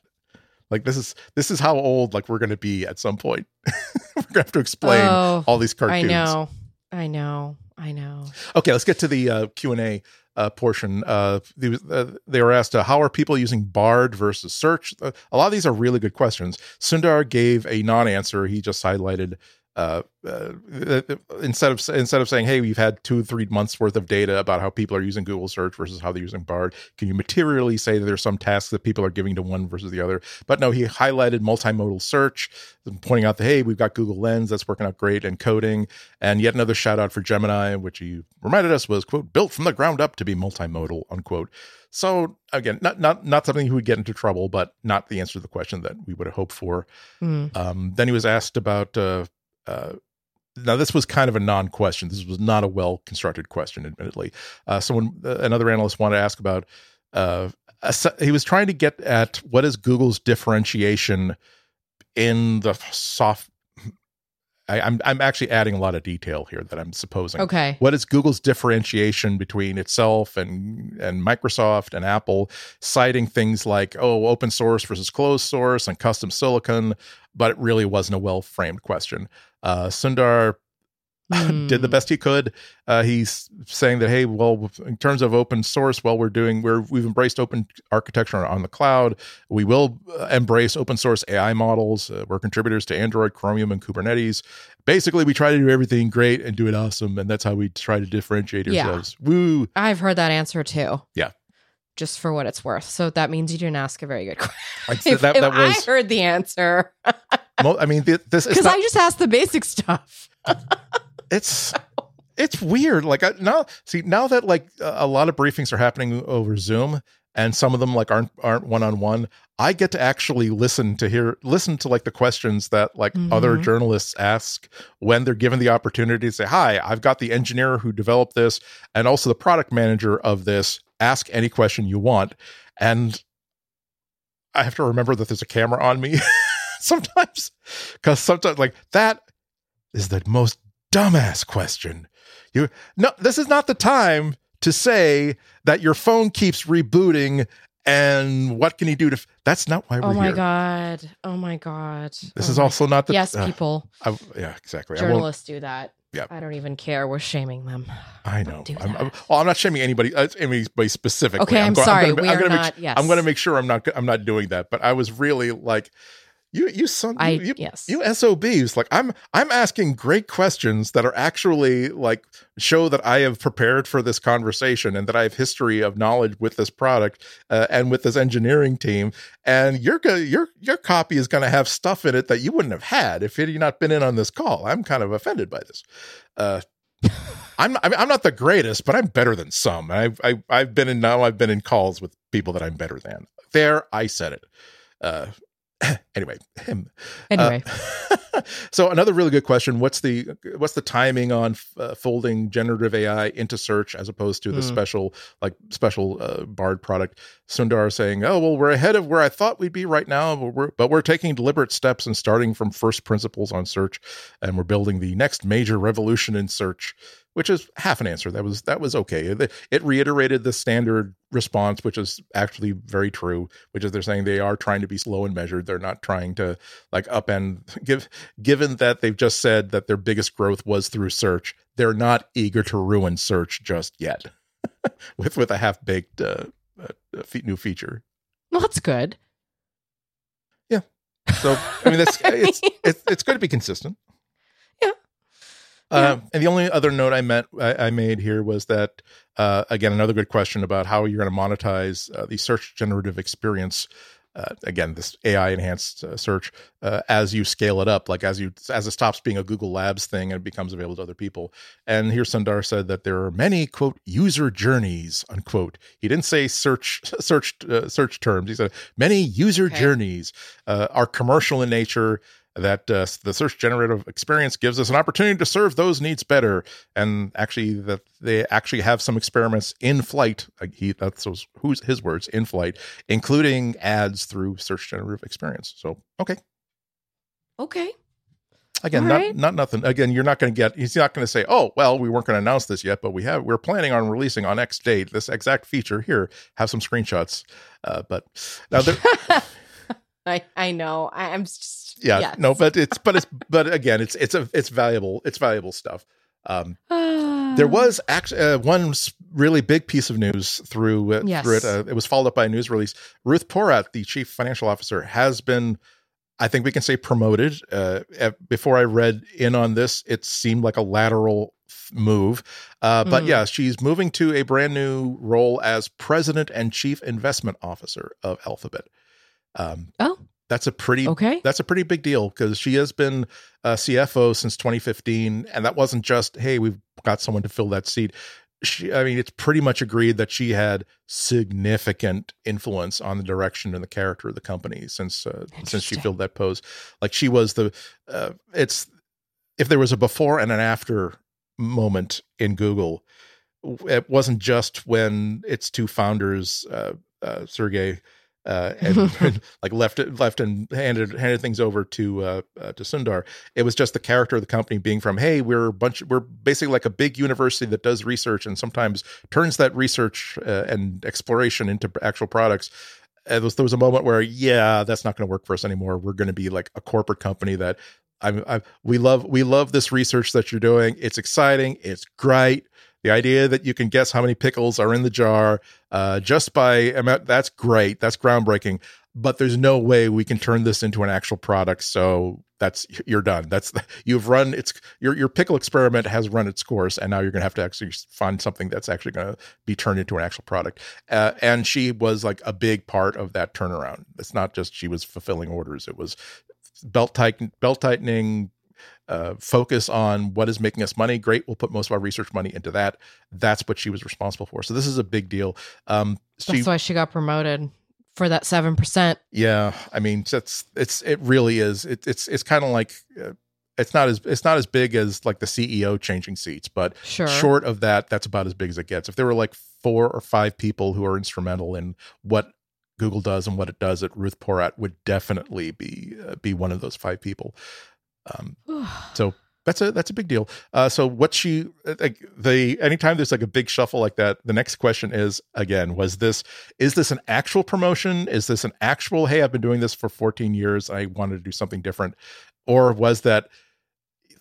like this is this is how old like we're going to be at some point we're going to have to explain Oh, all these cartoons. I know. I know. I know. Okay, let's get to the uh, Q and A uh, portion. Uh, they, uh, they were asked, uh, "How are people using Bard versus Search?" Uh, a lot of these are really good questions. Sundar gave a non-answer. He just highlighted uh, uh, instead of instead of saying, "Hey, we've had two, three months worth of data about how people are using Google Search versus how they're using Bard," can you materially say that there's some tasks that people are giving to one versus the other? But no, he highlighted multimodal search, pointing out that hey, we've got Google Lens that's working out great, and coding, and yet another shout out for Gemini, which he reminded us was quote built from the ground up to be multimodal unquote. So again, not not not something he would get into trouble, but not the answer to the question that we would have hoped for. Mm. Um, then he was asked about. Uh, now this was kind of a non-question. This was not a well-constructed question, admittedly. Uh, someone, uh, another analyst, wanted to ask about. Uh, he was trying to get at what is Google's differentiation in the soft I, I'm I'm actually adding a lot of detail here that I'm supposing. Okay. What is Google's differentiation between itself and and Microsoft and Apple, citing things like oh open source versus closed source and custom silicon, but it really wasn't a well framed question. Uh, Sundar did the Hmm. best he could. Uh, he's saying that hey, well, in terms of open source, well, we're doing we're we've embraced open architecture on the cloud. We will uh, embrace open source AI models. Uh, we're contributors to Android, Chromium, and Kubernetes. Basically, we try to do everything great and do it awesome, and that's how we try to differentiate Yeah. ourselves. Woo! I've heard that answer too. Yeah. Just for what it's worth. So that means you didn't ask a very good question. If that, if was. I heard the answer, I mean, this is because. I just asked the basic stuff. It's it's weird. Like I, now see now that like a lot of briefings are happening over zoom and some of them like aren't aren't one-on-one i get to actually listen to hear listen to like the questions that like other Mhm. journalists ask when they're given the opportunity to say hi i've got the engineer who developed this and also the product manager of this. Ask any question you want. And i have to remember that there's a camera on me sometimes because sometimes like that is the most dumbass question. You no, this is not the time to say that your phone keeps rebooting and what can you do to f- that's not why we're Oh my here. god. Oh my god. This Oh is also not the yes, uh, people, I, yeah, exactly. Journalists do that. Yeah. I don't even care. We're shaming them. I know. do I'm. I'm, well, I'm not shaming anybody, uh, anybody specifically. Okay, I'm, go- sorry. gonna, we I'm are gonna make, not. yes, I'm going to make sure I'm not. I'm not doing that. But I was really like, you, you son, I you, yes. you SOBs. Like I'm, I'm asking great questions that are actually like show that I have prepared for this conversation and that I have history of knowledge with this product uh, and with this engineering team. And your your your copy is going to have stuff in it that you wouldn't have had if had you not been in on this call. I'm kind of offended by this. Uh, I'm I mean, I'm not the greatest, but I'm better than some. I've I, I've been in now. I've been in calls with people that I'm better than. There, I said it. Uh, anyway, him. anyway, Uh, so another really good question: What's the what's the timing on uh, folding generative AI into search as opposed to the Hmm. special like special uh, Bard product? Sundar saying, "Oh well, we're ahead of where I thought we'd be right now, but we're but we're taking deliberate steps and starting from first principles on search, and we're building the next major revolution in search." Which is half an answer. That was that was okay. It, it reiterated the standard response, which is actually very true. Which is they're saying they are trying to be slow and measured. They're not trying to like upend give given that they've just said that their biggest growth was through search they're not eager to ruin search just yet with with a half baked uh, uh, new feature well, that's good. Yeah. So i mean that's it's it's it's going to be consistent. Um, and the only other note I meant I, I made here was that uh, again another good question about how you're going to monetize uh, the search generative experience. Uh, again, this AI enhanced uh, search uh, as you scale it up, like as you as it stops being a Google Labs thing and it becomes available to other people. And here Sundar said that there are many quote user journeys unquote. He didn't say search search uh, search terms. He said many user Okay. journeys uh, are commercial in nature that uh, the search generative experience gives us an opportunity to serve those needs better. And actually that they actually have some experiments in flight. Like he that's those who's his words in flight including ads through search generative experience. So okay. Okay. again All not right. not nothing. Again you're not going to get he's not going to say oh well we weren't going to announce this yet but we have we're planning on releasing on x date this exact feature here. Have some screenshots. Uh, but now there, I I know. I, I'm just yeah yes. no but it's but it's but again it's it's a it's valuable it's valuable stuff um There was actually uh, one really big piece of news through uh, Yes. through it. Uh, it was followed up by a news release. Ruth Porat, the chief financial officer, has been, I think we can say, promoted. Uh, uh, before I read in on this, it seemed like a lateral move, uh, but Mm. yeah, she's moving to a brand new role as president and chief investment officer of Alphabet. Um, Oh. that's a pretty okay. that's a pretty big deal because she has been a CFO since 2015, and that wasn't just hey we've got someone to fill that seat. She, I mean, it's pretty much agreed that she had significant influence on the direction and the character of the company since uh, since she filled that pose. Like she was the uh, it's if there was a before and an after moment in Google, it wasn't just when its two founders, uh, uh, Sergey uh, and like left it left and handed handed things over to uh, uh, to Sundar. It was just the character of the company being from, hey, we're a bunch, we're basically like a big university that does research and sometimes turns that research uh, and exploration into actual products. And there was, there was a moment where, yeah, that's not going to work for us anymore. We're going to be like a corporate company that I'm, I, we love, we love this research that you're doing. It's exciting. It's great the idea that you can guess how many pickles are in the jar uh, just by that's great. That's groundbreaking. But there's no way we can turn this into an actual product. So that's you're done. That's you've run it's your your pickle experiment has run its course, and now you're gonna have to actually find something that's actually gonna be turned into an actual product. Uh, and she was like a big part of that turnaround. It's not just she was fulfilling orders; it was belt tighten belt tightening uh, focus on what is making us money. Great, we'll put most of our research money into that. That's what she was responsible for. So this is a big deal. Um, she, That's why she got promoted for that seven percent. Yeah, I mean, it's it's it really is. It, it's it's kind of like. Uh, it's not as it's not as big as like the CEO changing seats, but sure. short of that, that's about as big as it gets. If there were like four or five people who are instrumental in what Google does and what it does, at Ruth Porat would definitely be uh, be one of those five people. Um, so that's a that's a big deal. Uh, so what she like the anytime there's like a big shuffle like that, the next question is again, was this is this an actual promotion? Is this an actual hey, I've been doing this for 14 years, I wanted to do something different, or was that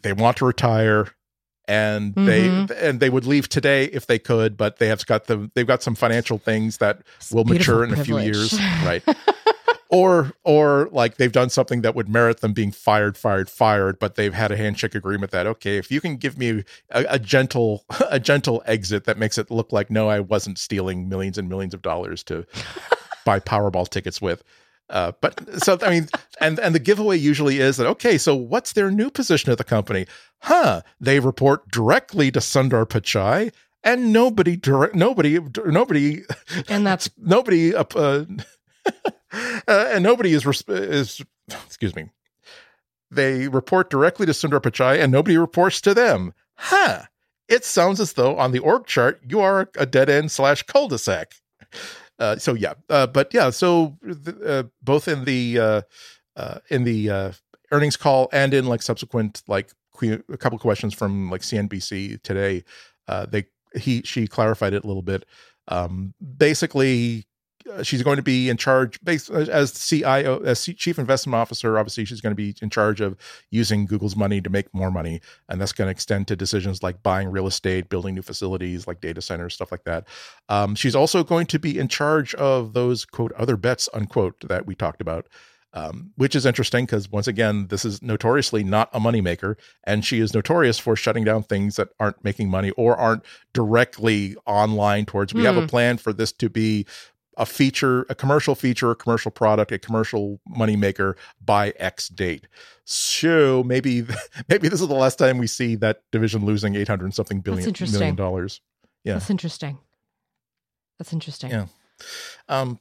they want to retire and mm-hmm. they and they would leave today if they could, but they have got the they've got some financial things that will mature in privilege. a few years, right? or or like they've done something that would merit them being fired fired fired but they've had a handshake agreement that okay if you can give me a, a, gentle a gentle exit that makes it look like no i wasn't stealing millions and millions of dollars to buy powerball tickets with. Uh, but so i mean and and the giveaway usually is that okay so what's their new position at the company? Huh they report directly to sundar pichai and nobody direct nobody nobody and that's nobody uh, uh uh, and nobody is is excuse me. They report directly to Sundar Pichai, and nobody reports to them. Huh? It sounds as though on the org chart you are a dead end slash cul-de-sac. Uh, so yeah, uh, but yeah, so uh, both in the uh, uh, in the earnings call and in like subsequent like a couple questions from like CNBC today, they he she clarified it a little bit. Um, basically, uh, she's going to be in charge uh, as CIO, as chief investment officer. Obviously, she's going to be in charge of using Google's money to make more money, and that's going to extend to decisions like buying real estate, building new facilities like data centers, stuff like that. Um, she's also going to be in charge of those quote other bets unquote that we talked about. Um, which is interesting because once again, this is notoriously not a moneymaker, and she is notorious for shutting down things that aren't making money or aren't directly online towards. We mm. have a hmm. plan for this to be a feature, a commercial feature, a commercial product, a commercial moneymaker by X date. So maybe maybe this is the last time we see that division losing eight hundred something billion million dollars. Yeah, that's interesting. That's interesting. Yeah, um,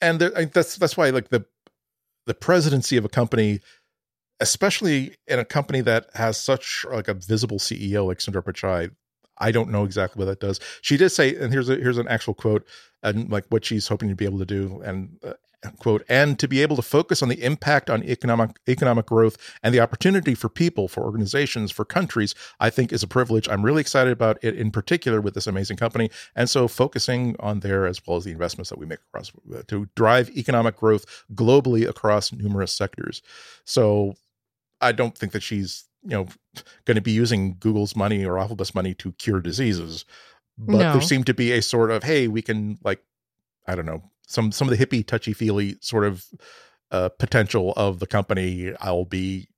and there, that's that's why like the the presidency of a company, especially in a company that has such like a visible CEO like Sundar Pichai, I don't know exactly what that does. She did say, and here's a, here's an actual quote, and like what she's hoping to be able to do, and uh, quote, and to be able to focus on the impact on economic economic growth and the opportunity for people, for organizations, for countries, I think is a privilege. I'm really excited about it in particular with this amazing company, and so focusing on there as well as the investments that we make across uh, to drive economic growth globally across numerous sectors. So I don't think that she's you know going to be using Google's money or Alphabet's money to cure diseases, but no. there seemed to be a sort of hey, we can like I don't know some some of the hippie touchy feely sort of uh, potential of the company. I'll be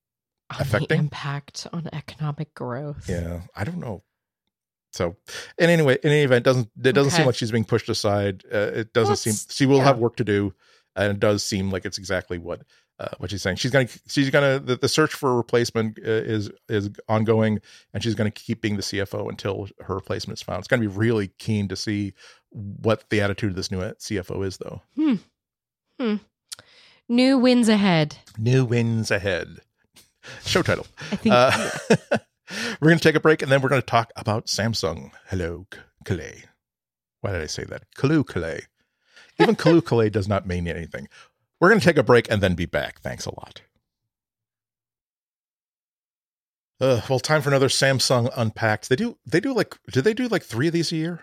on affecting impact on economic growth. Yeah, I don't know. So, in any way, in any event, doesn't it doesn't okay. seem like she's being pushed aside. Uh, it doesn't seem she will yeah. have work to do, and it does seem like it's exactly what uh, what she's saying. She's gonna she's gonna the, the search for a replacement uh, is is ongoing, and she's gonna keep being the CFO until her replacement is found. It's gonna be really keen to see what the attitude of this new CFO is, though. Hmm. Hmm. New winds ahead. New winds ahead. Show title. I think. Uh, we're gonna take a break, and then we're gonna talk about Samsung. Hello, Calais. Why did I say that? Hello, Calais. Even Kalu Kalei does not mean anything. We're going to take a break and then be back. Thanks a lot. Uh, well, time for another Samsung Unpacked. They do. They do like. Do they do like three of these a year?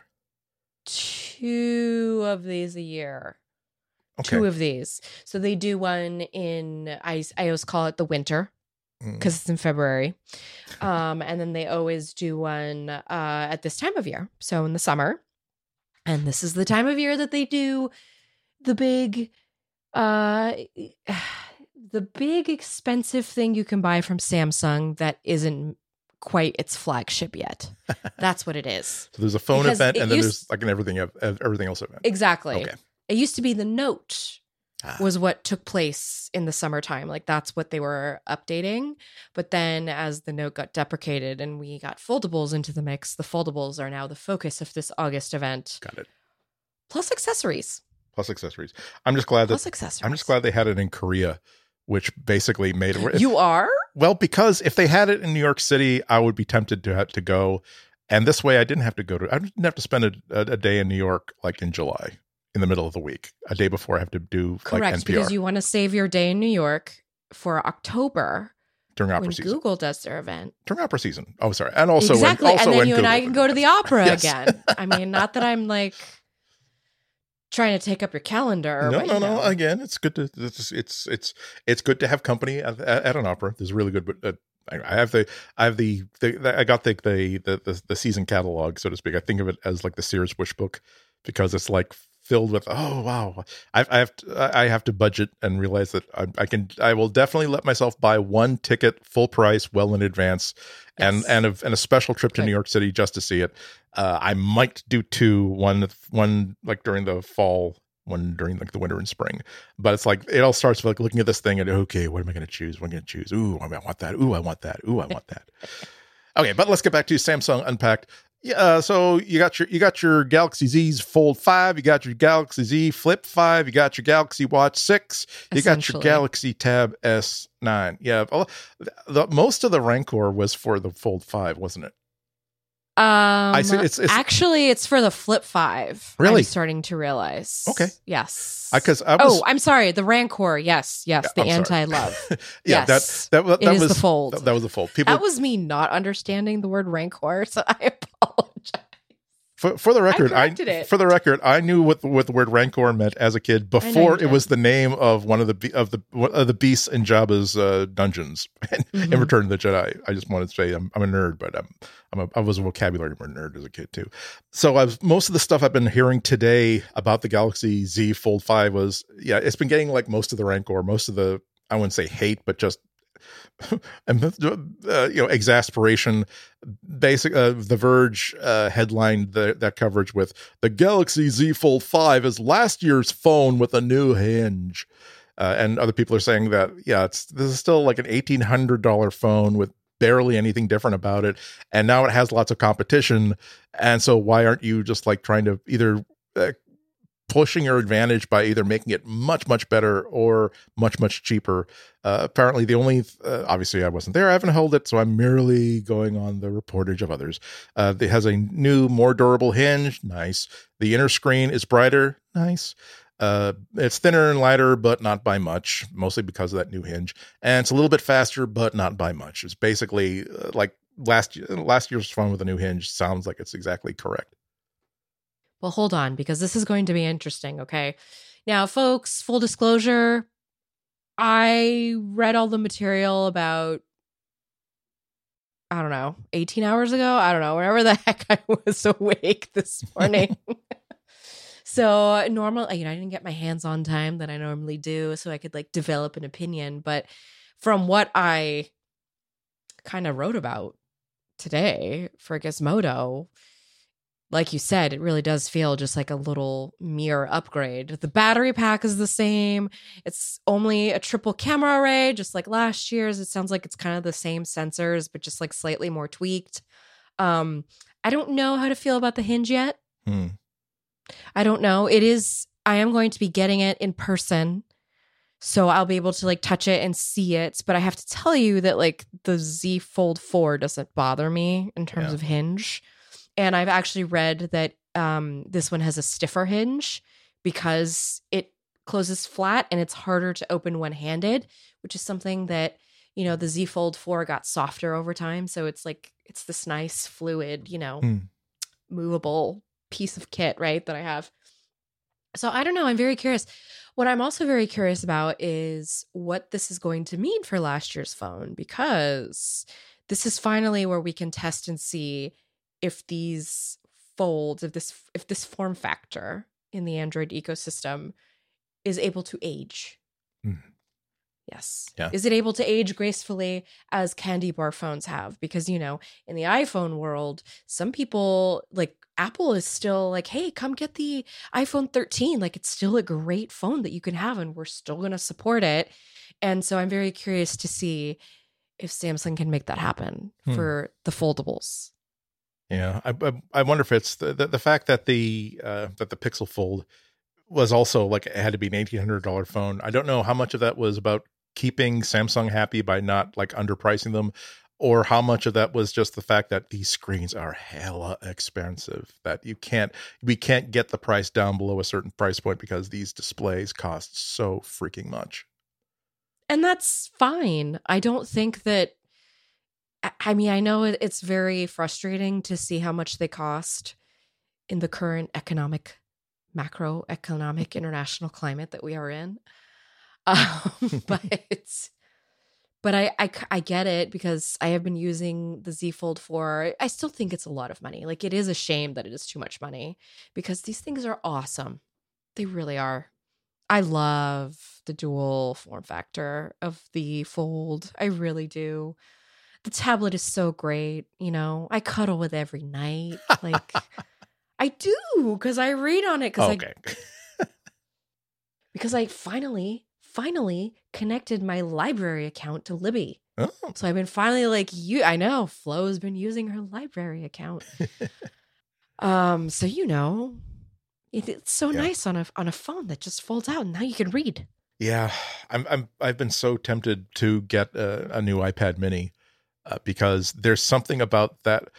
Two of these a year. Okay. Two of these. So they do one in I I always call it the winter Mm. because it's in February. Um, and then they always do one uh, at this time of year. So in the summer. And this is the time of year that they do the big uh the big expensive thing you can buy from Samsung that isn't quite its flagship yet. That's what it is. So there's a phone Because event, and then used- there's like an everything ev- everything else event. Exactly. Okay. It used to be the Note Ah. was what took place in the summertime. Like that's what they were updating. But then as the Note got deprecated and we got foldables into the mix, the foldables are now the focus of this August event. Got it. Plus accessories. Plus accessories. I'm just glad that Plus accessories. I'm just glad they had it in Korea, which basically made it. You are? Well, because if they had it in New York City, I would be tempted to have to go, and this way I didn't have to go to. I didn't have to spend a, a, a day in New York like in July, in the middle of the week, a day before I have to do Correct. like NPR because you want to save your day in New York for October during opera when season. Google does their event. During opera season. Oh, sorry, and also exactly. when, also and then you and I can go to the opera Yes. again. I mean, not that I'm like trying to take up your calendar. No, but, no, no. know. Again, it's good to it's it's it's it's good to have company at, at, at an opera. There's really good. Uh, I I have the I have the, the I got the, the the the the season catalog, so to speak. I think of it as like the Sears Wish book because it's like filled with oh wow I, I have to, I have to budget and realize that I, I can I will definitely let myself buy one ticket full price well in advance and Yes. and a, and a special trip to. New York City just to see it. Uh, I might do two one one like during the fall, one during like the winter and spring. But it's like it all starts with like looking at this thing and okay, what am I going to choose? What am I going to choose? Ooh, I want that. Ooh, I want that. Ooh, I want that. okay, but let's get back to Samsung Unpacked. Yeah, uh, so you got your you got your Galaxy Z's Fold Five, you got your Galaxy Z Flip Five, you got your Galaxy Watch Six, you got your Galaxy Tab S Nine. Yeah, the, most of the Rancor was for the Fold Five, wasn't it? Um, see, it's- it's- actually it's for the Flip Five. Really? I'm starting to realize. Okay. Yes. Because I, was oh, I'm sorry. The Rancor. Yes, yes. Yeah, the anti-love. yeah yes. that that, that, is was the fold. That, that was the fold. People that was me not understanding the word Rancor, so I apologize. For, for the record, I, it. for the record, I knew what the, what the word rancor meant as a kid before it was the name of one of the of the of the beasts in Jabba's uh, dungeons in Mhm. Return of the Jedi. I just wanted to say I'm, I'm a nerd, but I'm, I'm a, I was a vocabulary nerd as a kid too. So I've most of the stuff I've been hearing today about the Galaxy Z Fold Five was yeah, it's been getting like most of the rancor, most of the I wouldn't say hate, but just uh, you know exasperation basic uh, the verge uh, headlined the, that coverage with the galaxy z fold 5 is last year's phone with a new hinge. Uh, and other people are saying that yeah it's this is still like an $1800 phone with barely anything different about it and now it has lots of competition and so why aren't you just like trying to either uh, pushing your advantage by either making it much much better or much much cheaper. Uh, apparently the only uh, obviously i wasn't there. I haven't held it so i'm merely going on the reportage of others. Uh, it has a new more durable hinge. Nice. The inner screen is brighter. Nice. Uh, it's thinner and lighter but not by much mostly because of that new hinge. And it's a little bit faster but not by much. It's basically uh, like last last year's phone with a new hinge sounds like it's exactly correct Well, hold on, because this is going to be interesting. Okay. Now, folks, full disclosure, I read all the material about, I don't know, 18 hours ago. I don't know, whenever the heck I was awake this morning. so, normal, you know, I didn't get my hands on time that I normally do, so I could like develop an opinion. But from what I kind of wrote about today for Gizmodo, like you said, it really does feel just like a little mirror upgrade. The battery pack is the same. It's only a triple camera array, just like last year's. It sounds like it's kind of the same sensors, but just like slightly more tweaked. Um, I don't know how to feel about the hinge yet. Hmm. I don't know. It is, I am going to be getting it in person. So I'll be able to like touch it and see it. But I have to tell you that like the Z Fold 4 doesn't bother me in terms Yeah. of hinge. And I've actually read that um, this one has a stiffer hinge because it closes flat and it's harder to open one handed, which is something that, you know, the Z Fold 4 got softer over time. So it's like, it's this nice, fluid, you know, Hmm. movable piece of kit, right? That I have. So I don't know. I'm very curious. What I'm also very curious about is what this is going to mean for last year's phone because this is finally where we can test and see if these folds, if this if this form factor in the Android ecosystem is able to age. Hmm. Yes. Yeah. Is it able to age gracefully as candy bar phones have? Because, you know, in the iPhone world, some people like Apple is still like, hey, come get the iPhone 13. Like, it's still a great phone that you can have, and we're still going to support it. And so I'm very curious to see if Samsung can make that happen Hmm. for the foldables. Yeah, I, I I wonder if it's the the, the fact that the uh, that the Pixel Fold was also like it had to be an eighteen hundred dollar phone. I don't know how much of that was about keeping Samsung happy by not like underpricing them, or how much of that was just the fact that these screens are hella expensive. That you can't we can't get the price down below a certain price point because these displays cost so freaking much. and that's fine. I don't think that. I- mean, I know it's very frustrating to see how much they cost in the current economic, macroeconomic international climate that we are in. Um, but but I, I, I get it because I have been using the Z Fold 4. I still think it's a lot of money. Like, it is a shame that it is too much money because these things are awesome. They really are. I love the dual form factor of the fold. I really do. The tablet is so great. You know, I cuddle with every night. Like, I do because I read on it because I because I finally finally connected my library account to Libby. oh, So I've been finally like you. I know Flo's been using her library account. um, so you know, it, it's so Yeah. nice on a on a phone that just folds out, and now you can read. Yeah, I'm I'm I've been so tempted to get a, a new iPad Mini uh, because there's something about that.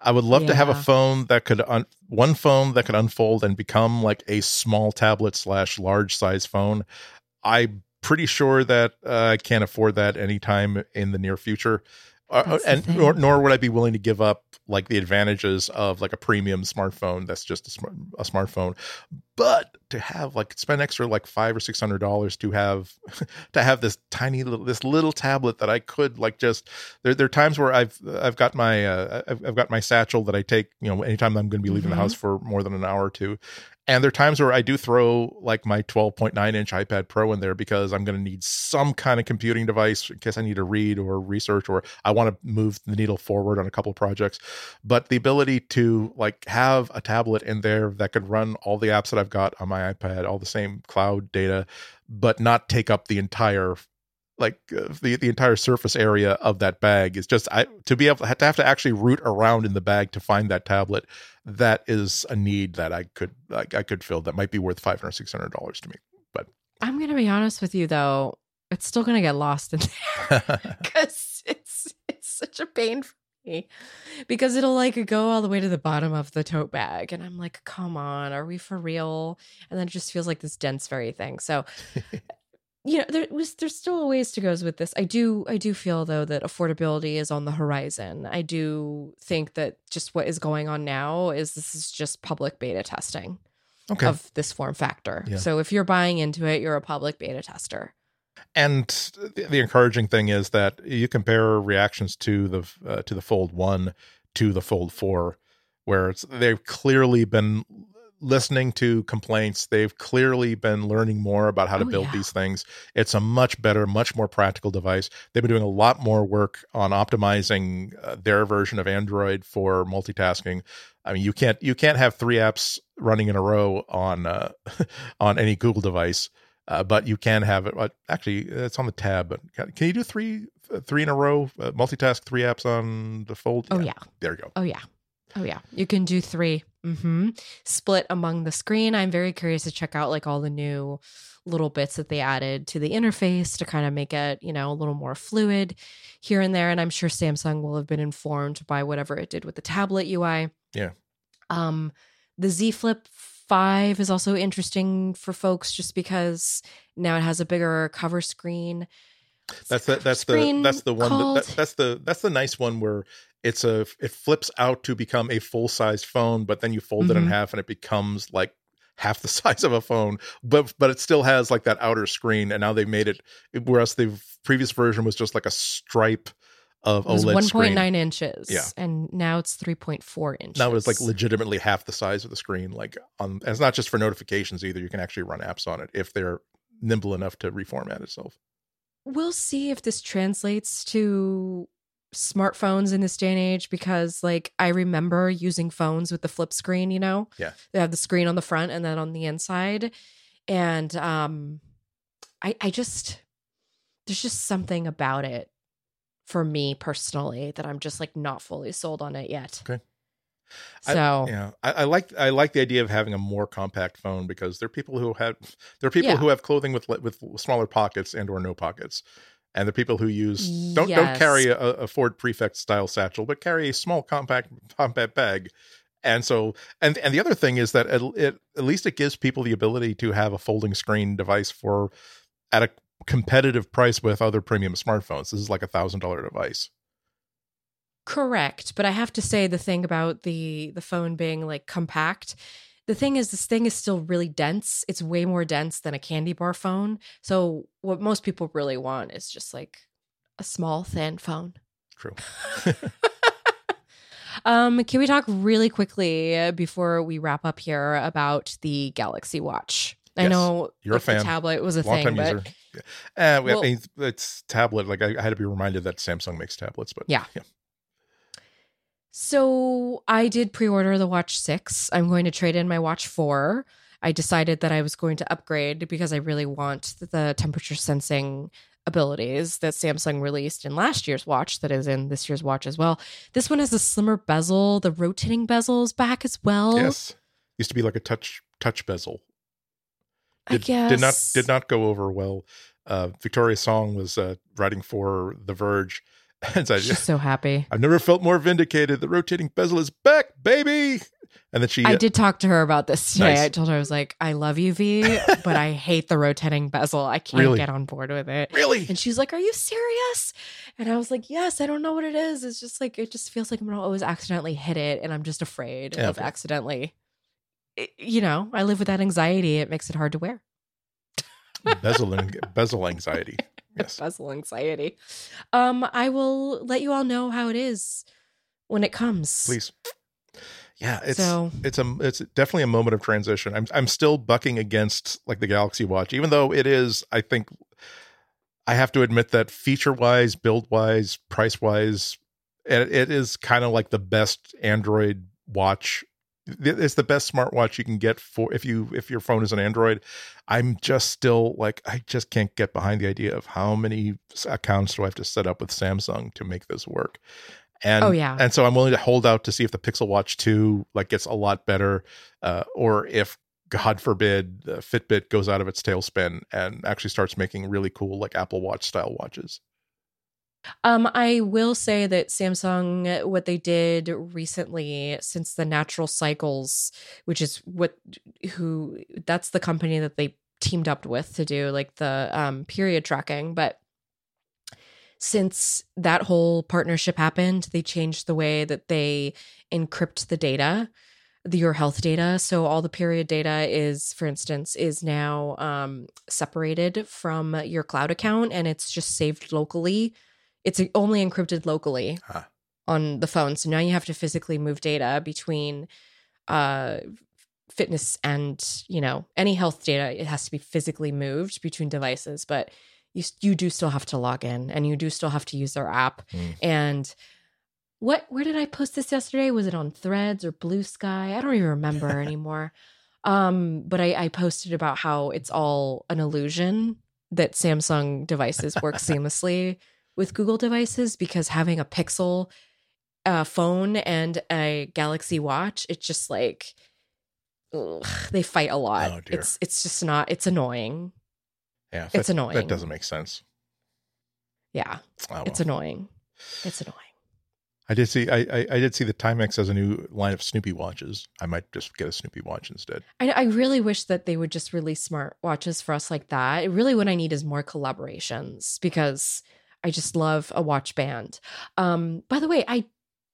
I would love to have a phone that could un- one phone that could unfold and become like a small tablet slash large size phone. I'm pretty sure that uh, I can't afford that anytime in the near future. Uh, and nor, nor would I be willing to give up like the advantages of like a premium smartphone that's just a, smart, a smartphone but to have like spend extra like five or six hundred dollars to have to have this tiny little this little tablet that I could like just there there are times where I've I've got my uh, I've, I've got my satchel that I take you know anytime I'm going to be leaving Mhm. the house for more than an hour or two and there are times where I do throw like my 12.9 inch iPad Pro in there because I'm going to need some kind of computing device in case I need to read or research or I want to move the needle forward on a couple of projects. But the ability to like have a tablet in there that could run all the apps that I've got on my iPad, all the same cloud data, but not take up the entire like uh, the the entire surface area of that bag is just I to be able to have to, have to actually root around in the bag to find that tablet. That is a need that I could like I could fill. That might be worth five hundred six hundred dollars to me. But I'm gonna be honest with you though, it's still gonna get lost in there because it's it's such a pain for me because it'll like go all the way to the bottom of the tote bag, and I'm like, come on, are we for real? And then it just feels like this dense very thing. So. You know, there was there's still a ways to go with this. I do I do feel though that affordability is on the horizon. I do think that just what is going on now is this is just public beta testing okay. of this form factor. Yeah. So if you're buying into it, you're a public beta tester. and the, the encouraging thing is that you compare reactions to the uh, to the Fold One to the Fold Four, where it's they've clearly been listening to complaints. They've clearly been learning more about how to Oh, build yeah. these things. It's a much better, much more practical device. They've been doing a lot more work on optimizing uh, their version of Android for multitasking. I mean, you can't you can't have three apps running in a row on uh, on any Google device. Uh, but you can have it. Uh, actually, it's on the tab. But can, can you do three uh, three in a row? Uh, multitask three apps on the fold. Oh yeah. there you go. Oh yeah. Oh yeah. You can do 3 Mm-hmm. Split among the screen. I'm very curious to check out like all the new little bits that they added to the interface to kind of make it, you know, a little more fluid here and there. And I'm sure Samsung will have been informed by whatever it did with the tablet UI. Yeah. Um, the Z Flip 5 is also interesting for folks just because now it has a bigger cover screen. That's the, that's the that's the one that, that, that's the that's the nice one where it's a it flips out to become a full size phone, but then you fold mm-hmm. it in mm-hmm. half and it becomes like half the size of a phone, but but it still has like that outer screen. And now they've made it whereas the previous version was just like a stripe of it was OLED 1.9 inches. Yeah. And now it's 3.4 inches. Now it's like legitimately half the size of the screen. Like on it's not just for notifications either. You can actually run apps on it if they're nimble enough to reformat itself. We'll see if this translates to smartphones in this day and age because like I remember using phones with the flip screen, you know? Yeah. They have the screen on the front and then on the inside. And um I I just there's just something about it for me personally that I'm just like not fully sold on it yet. Okay. So I, yeah, I, I, like I like the idea of having a more compact phone because there are people who have there are people yeah. who have clothing with with smaller pockets and or no pockets, and the people who use don't yes. don't carry a, a, Ford Prefect style satchel, but carry a small compact compact bag. And so, and and the other thing is that it, it, at least it gives people the ability to have a folding screen device for at a competitive price with other premium smartphones. This is like a thousand dollar device. Correct, but I have to say the thing about the the phone being like compact the thing is this thing is still really dense. It's way more dense than a candy bar phone. So what most people really want is just like a small thin phone. True. Um can we talk really quickly before we wrap up here about the galaxy watch? Yes, i know you're a fan. tablet was a Long thing but user. Uh, well, it's tablet like I, I, had to be reminded that samsung makes tablets but yeah. yeah. So I did pre order the Watch 6. I'm going to trade in my Watch 4. I decided that I was going to upgrade because I really want the temperature sensing abilities that Samsung released in last year's watch, that is in this year's watch as well. This one has a slimmer bezel, the rotating bezel's back as well. Yes. Used to be like a touch touch bezel. Did, I guess. Did not did not go over well. Uh, Victoria Song was uh, writing for The Verge And so She's so happy. I've never felt more vindicated. The rotating bezel is back, baby. And then she. I uh, did talk to her about this today. Nice. I told her I was like, "I love you, V, but I hate the rotating bezel. I can't really? get on board with it." Really? And she's like, "Are you serious?" And I was like, "Yes. I don't know what it is. It's just like it just feels like I'm gonna always accidentally hit it, and I'm just afraid yeah, of okay. accidentally. It, you know, I live with that anxiety. It makes it hard to wear." bezel bezel anxiety. Yes. Bezel anxiety. Um, I will let you all know how it is when it comes. Please. Yeah, it's so, it's a it's definitely a moment of transition. I'm I'm still bucking against like the Galaxy Watch, even though it is. I think I have to admit that feature wise, build wise, price wise, it, it is kind of like the best Android watch it's the best smartwatch you can get for if you if your phone is an android. I'm just still like i just can't get behind the idea of how many accounts do i have to set up with samsung to make this work. And oh yeah. and so i'm willing to hold out to see if the pixel watch 2 like gets a lot better uh, or if god forbid the fitbit goes out of its tailspin and actually starts making really cool like apple watch style watches um, I will say that Samsung, what they did recently, since the Natural Cycles, which is what who that's the company that they teamed up with to do like the um, period tracking, but since that whole partnership happened, they changed the way that they encrypt the data, the, your health data. So all the period data is, for instance, is now um, separated from your cloud account and it's just saved locally it's only encrypted locally huh. on the phone. So now you have to physically move data between uh, fitness and you know any health data. It has to be physically moved between devices, but you you do still have to log in and you do still have to use their app. Mm. And what where did I post this yesterday? Was it on Threads or Blue Sky? I don't even remember anymore. Um, but I, I posted about how it's all an illusion that Samsung devices work seamlessly with Google devices because having a Pixel uh, phone and a Galaxy Watch, it's just like ugh, they fight a lot. Oh, it's it's just not. It's annoying. Yeah, it's that, annoying. That doesn't make sense. Yeah, oh, well. it's annoying. It's annoying. I did see I, I, I did see the Timex has a new line of Snoopy watches. I might just get a Snoopy watch instead. I, I really wish that they would just release smart watches for us like that. Really, what I need is more collaborations because I just love a watch band. Um, by the way, I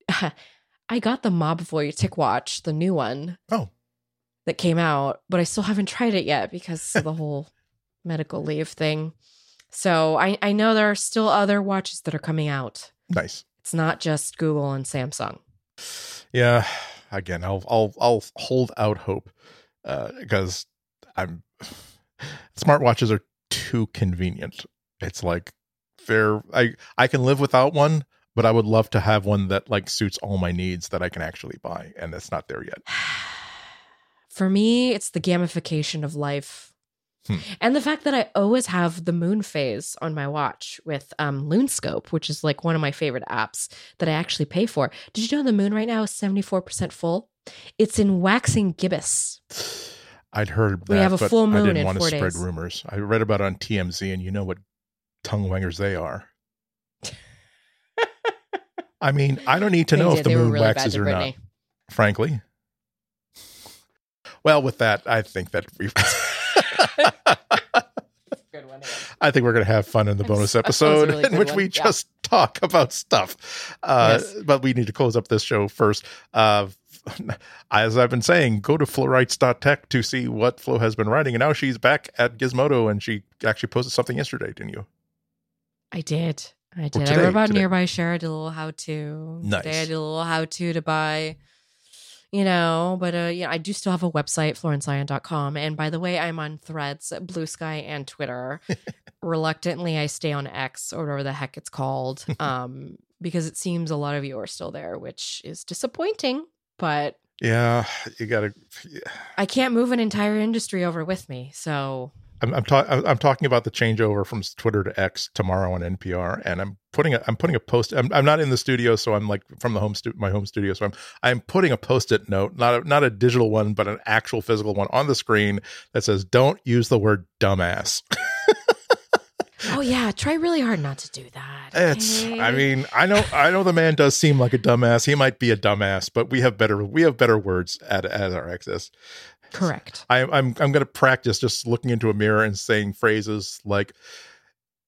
I got the Mobvoi TicWatch, the new one. Oh. That came out, but I still haven't tried it yet because of the whole medical leave thing. So I, I know there are still other watches that are coming out. Nice. It's not just Google and Samsung. Yeah. Again, I'll I'll I'll hold out hope uh, because I'm smartwatches are too convenient. It's like fair. I I can live without one, but I would love to have one that like suits all my needs that I can actually buy, and it's not there yet. For me, it's the gamification of life. Hmm. And the fact that I always have the moon phase on my watch with um, Loonscope, which is like one of my favorite apps that I actually pay for. Did you know the moon right now is 74% full? It's in waxing gibbous. I'd heard that, We have a full I didn't in want to spread days. rumors. I read about it on TMZ, and you know what tongue wangers they are. I mean, I don't need to They know did. if the They moon really waxes or not. Frankly. Well, with that, I think that we've. Good one. I think we're going to have fun in the bonus that was a episode really in which one. we Yeah. just talk about stuff. Uh, Yes. But we need to close up this show first. Uh, as I've been saying, go to flowrights.tech to see what Flo has been writing. And now she's back at Gizmodo and she actually posted something yesterday, didn't you? I did. I did. I today- wrote about today. nearby share. I did a little how to. Nice. Today I did a little how to to buy, you know, but uh, yeah, I do still have a website, florenceion.com. And by the way, I'm on threads, Blue Sky, and Twitter. Reluctantly, I stay on X or whatever the heck it's called um, because it seems a lot of you are still there, which is disappointing. But Yeah, you got to. I can't move an entire industry over with me. So I'm I'm, ta- I'm talking about the changeover from Twitter to X tomorrow on NPR, and I'm putting a I'm putting a post. I'm, I'm not in the studio, so I'm like from the home stu- my home studio. So I'm I'm putting a post-it note, not a, not a digital one, but an actual physical one on the screen that says, "Don't use the word dumbass." Oh yeah, try really hard not to do that. It's. I mean, I know. I know the man does seem like a dumbass. He might be a dumbass, but we have better. We have better words at at our access. Correct. I, I'm I'm going to practice just looking into a mirror and saying phrases like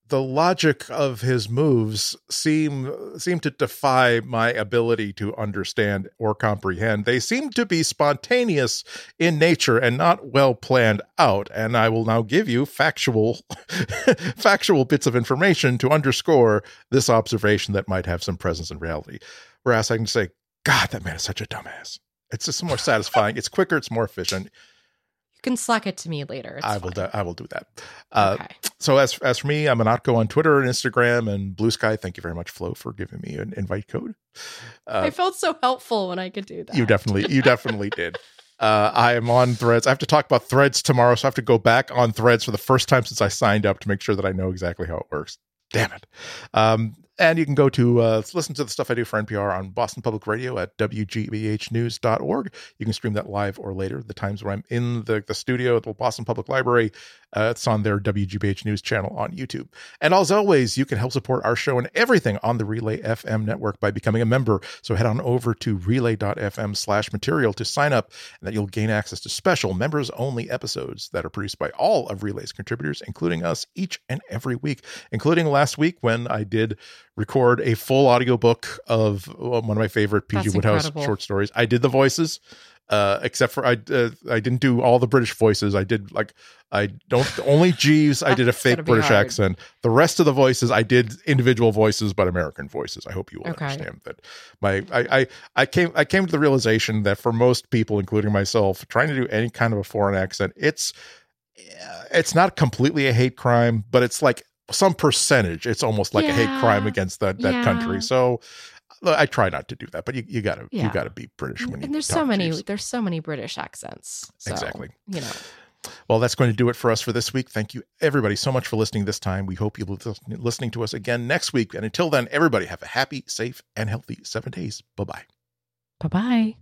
the logic of his moves seem seem to defy my ability to understand or comprehend. They seem to be spontaneous in nature and not well planned out. And I will now give you factual factual bits of information to underscore this observation that might have some presence in reality. Whereas I can say, God, that man is such a dumbass. It's just more satisfying. It's quicker. It's more efficient. You can slack it to me later. It's I will. Do, I will do that. Uh, okay. So as as for me, I'm Ihnatko on Twitter and Instagram and Blue Sky. Thank you very much, Flo, for giving me an invite code. Uh, I felt so helpful when I could do that. you definitely, you definitely did. Uh, I am on Threads. I have to talk about Threads tomorrow, so I have to go back on Threads for the first time since I signed up to make sure that I know exactly how it works. Damn it. Um, and you can go to uh, listen to the stuff I do for NPR on Boston Public Radio at WGBHnews.org. You can stream that live or later, the times where I'm in the, the studio at the Boston Public Library. Uh, it's on their WGBH News channel on YouTube. And as always, you can help support our show and everything on the Relay FM network by becoming a member. So head on over to relay.fm slash material to sign up, and that you'll gain access to special members only episodes that are produced by all of Relay's contributors, including us each and every week, including last week when I did record a full audiobook of uh, one of my favorite PG That's Wodehouse incredible. short stories. I did the voices. Uh, except for I, uh, I didn't do all the British voices. I did like I don't only Jeeves. I did a fake British hard. accent. The rest of the voices I did individual voices, but American voices. I hope you will Okay. understand that. My I, I I came I came to the realization that for most people, including myself, trying to do any kind of a foreign accent, it's it's not completely a hate crime, but it's like some percentage. It's almost like a hate crime against that that Yeah. country. So I try not to do that, but you, you gotta you gotta be British when you and there's so many there's so many British accents. So, Exactly. You know. Well, that's going to do it for us for this week. Thank you, everybody, so much for listening this time. We hope you'll be listening to us again next week. And until then, everybody have a happy, safe, and healthy seven days. Bye bye. Bye bye.